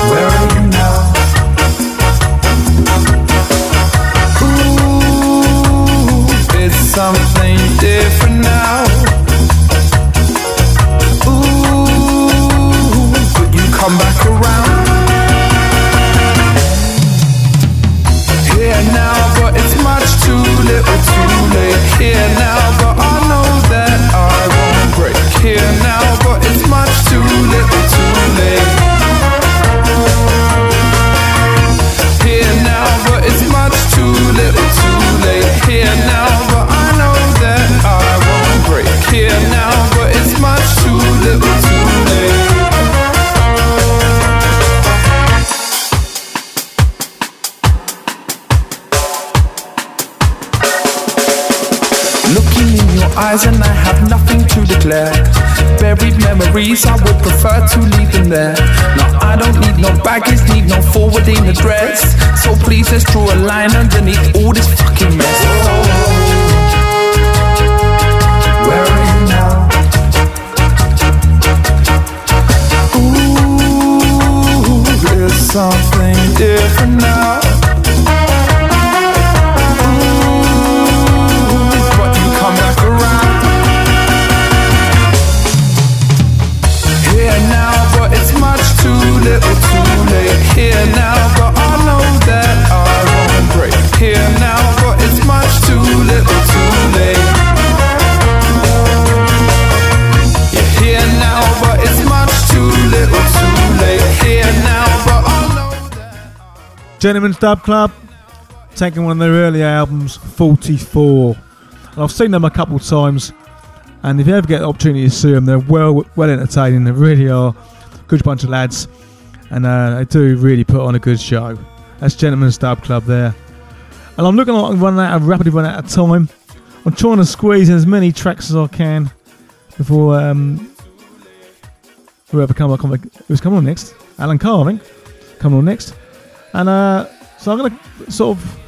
Where are you now? Ooh, it's something. Gentlemen's Dub Club, taking one of their early albums, 44. And I've seen them a couple of times, and if you ever get the opportunity to see them, they're well well entertaining. They really are a good bunch of lads, and uh, they do really put on a good show. That's Gentlemen's Dub Club there. And I'm looking like I'm running out of rapidly running out of time. I'm trying to squeeze in as many tracks as I can before um, whoever come on, who's coming on next? Alan Carr, I coming on next. And uh, so I'm going to sort of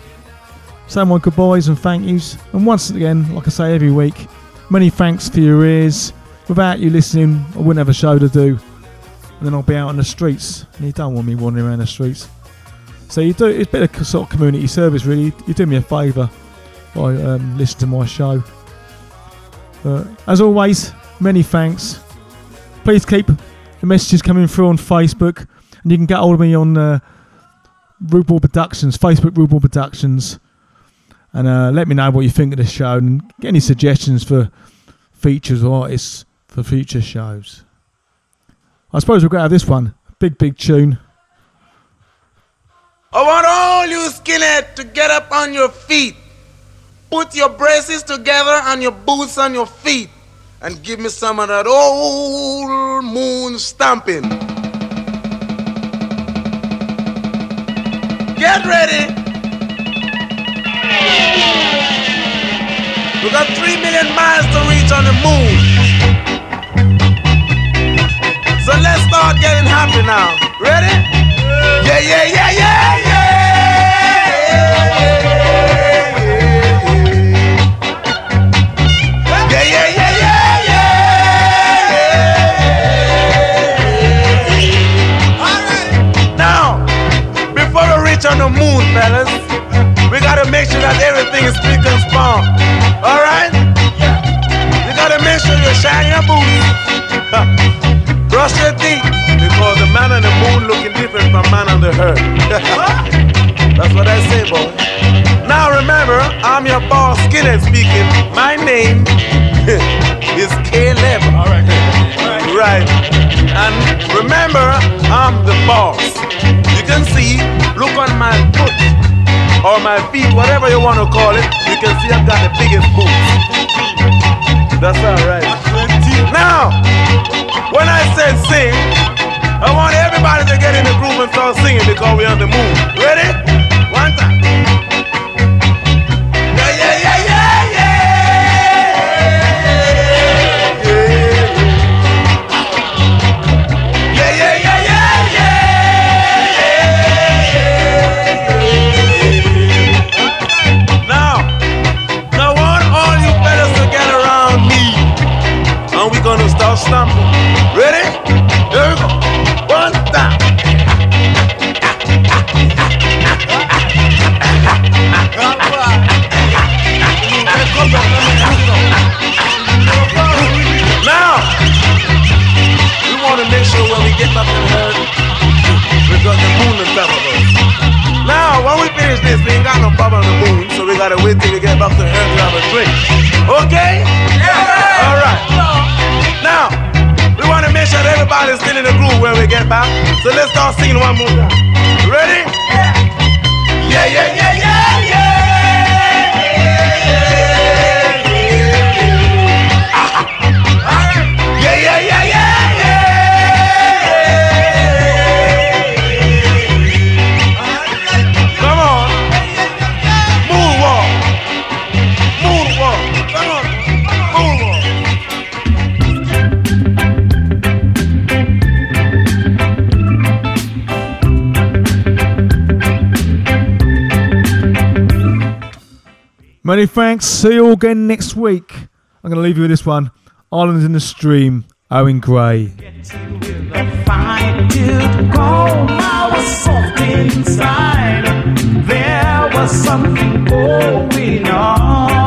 say my goodbyes and thank yous. And once again, like I say every week, many thanks for your ears. Without you listening, I wouldn't have a show to do. And then I'll be out on the streets. And you don't want me wandering around the streets. So you do it's a bit of sort of community service, really. You do me a favour by um, listening to my show. But as always, many thanks. Please keep the messages coming through on Facebook, and you can get hold of me on uh, Rude Productions, Facebook Rude Productions, and uh, let me know what you think of the show and get any suggestions for features or artists for future shows. I suppose we're to have this one, big big tune. I want all you skinhead to get up on your feet. Put your braces together and your boots on your feet. And give me some of that old moon stamping. Get ready. We got three million miles to reach on the moon. So let's start getting happy now. Ready? Yeah, yeah, yeah, yeah, yeah. Yeah, on the moon, fellas, we gotta make sure that everything is spick and span. All right? You gotta make sure you shine your boots. Brush your teeth because the man on the moon looking different from man on the earth. That's what I say, boy. Now remember, I'm your boss, Skinhead speaking. My name is Caleb. All right. Right. And remember, I'm the boss. Can see, look on my foot or my feet, whatever you want to call it. You can see I've got the biggest boots. That's all right. Now, when I say sing, I want everybody to get in the groove and start singing because we're on the moon. Ready? One time. nothing hurt because the moon is above us. Now, when we finish this, we ain't got no problem on the moon, so we gotta wait till we get back to Earth to have a drink. Okay? Yeah. All right. Now, we wanna make sure that everybody's still in the groove when we get back. So let's start singing one more time. Ready? Yeah. Yeah, yeah, yeah. Many thanks. See you all again next week. I'm going to leave you with this one. Islands in the Stream, Owen Gray. There was something going on.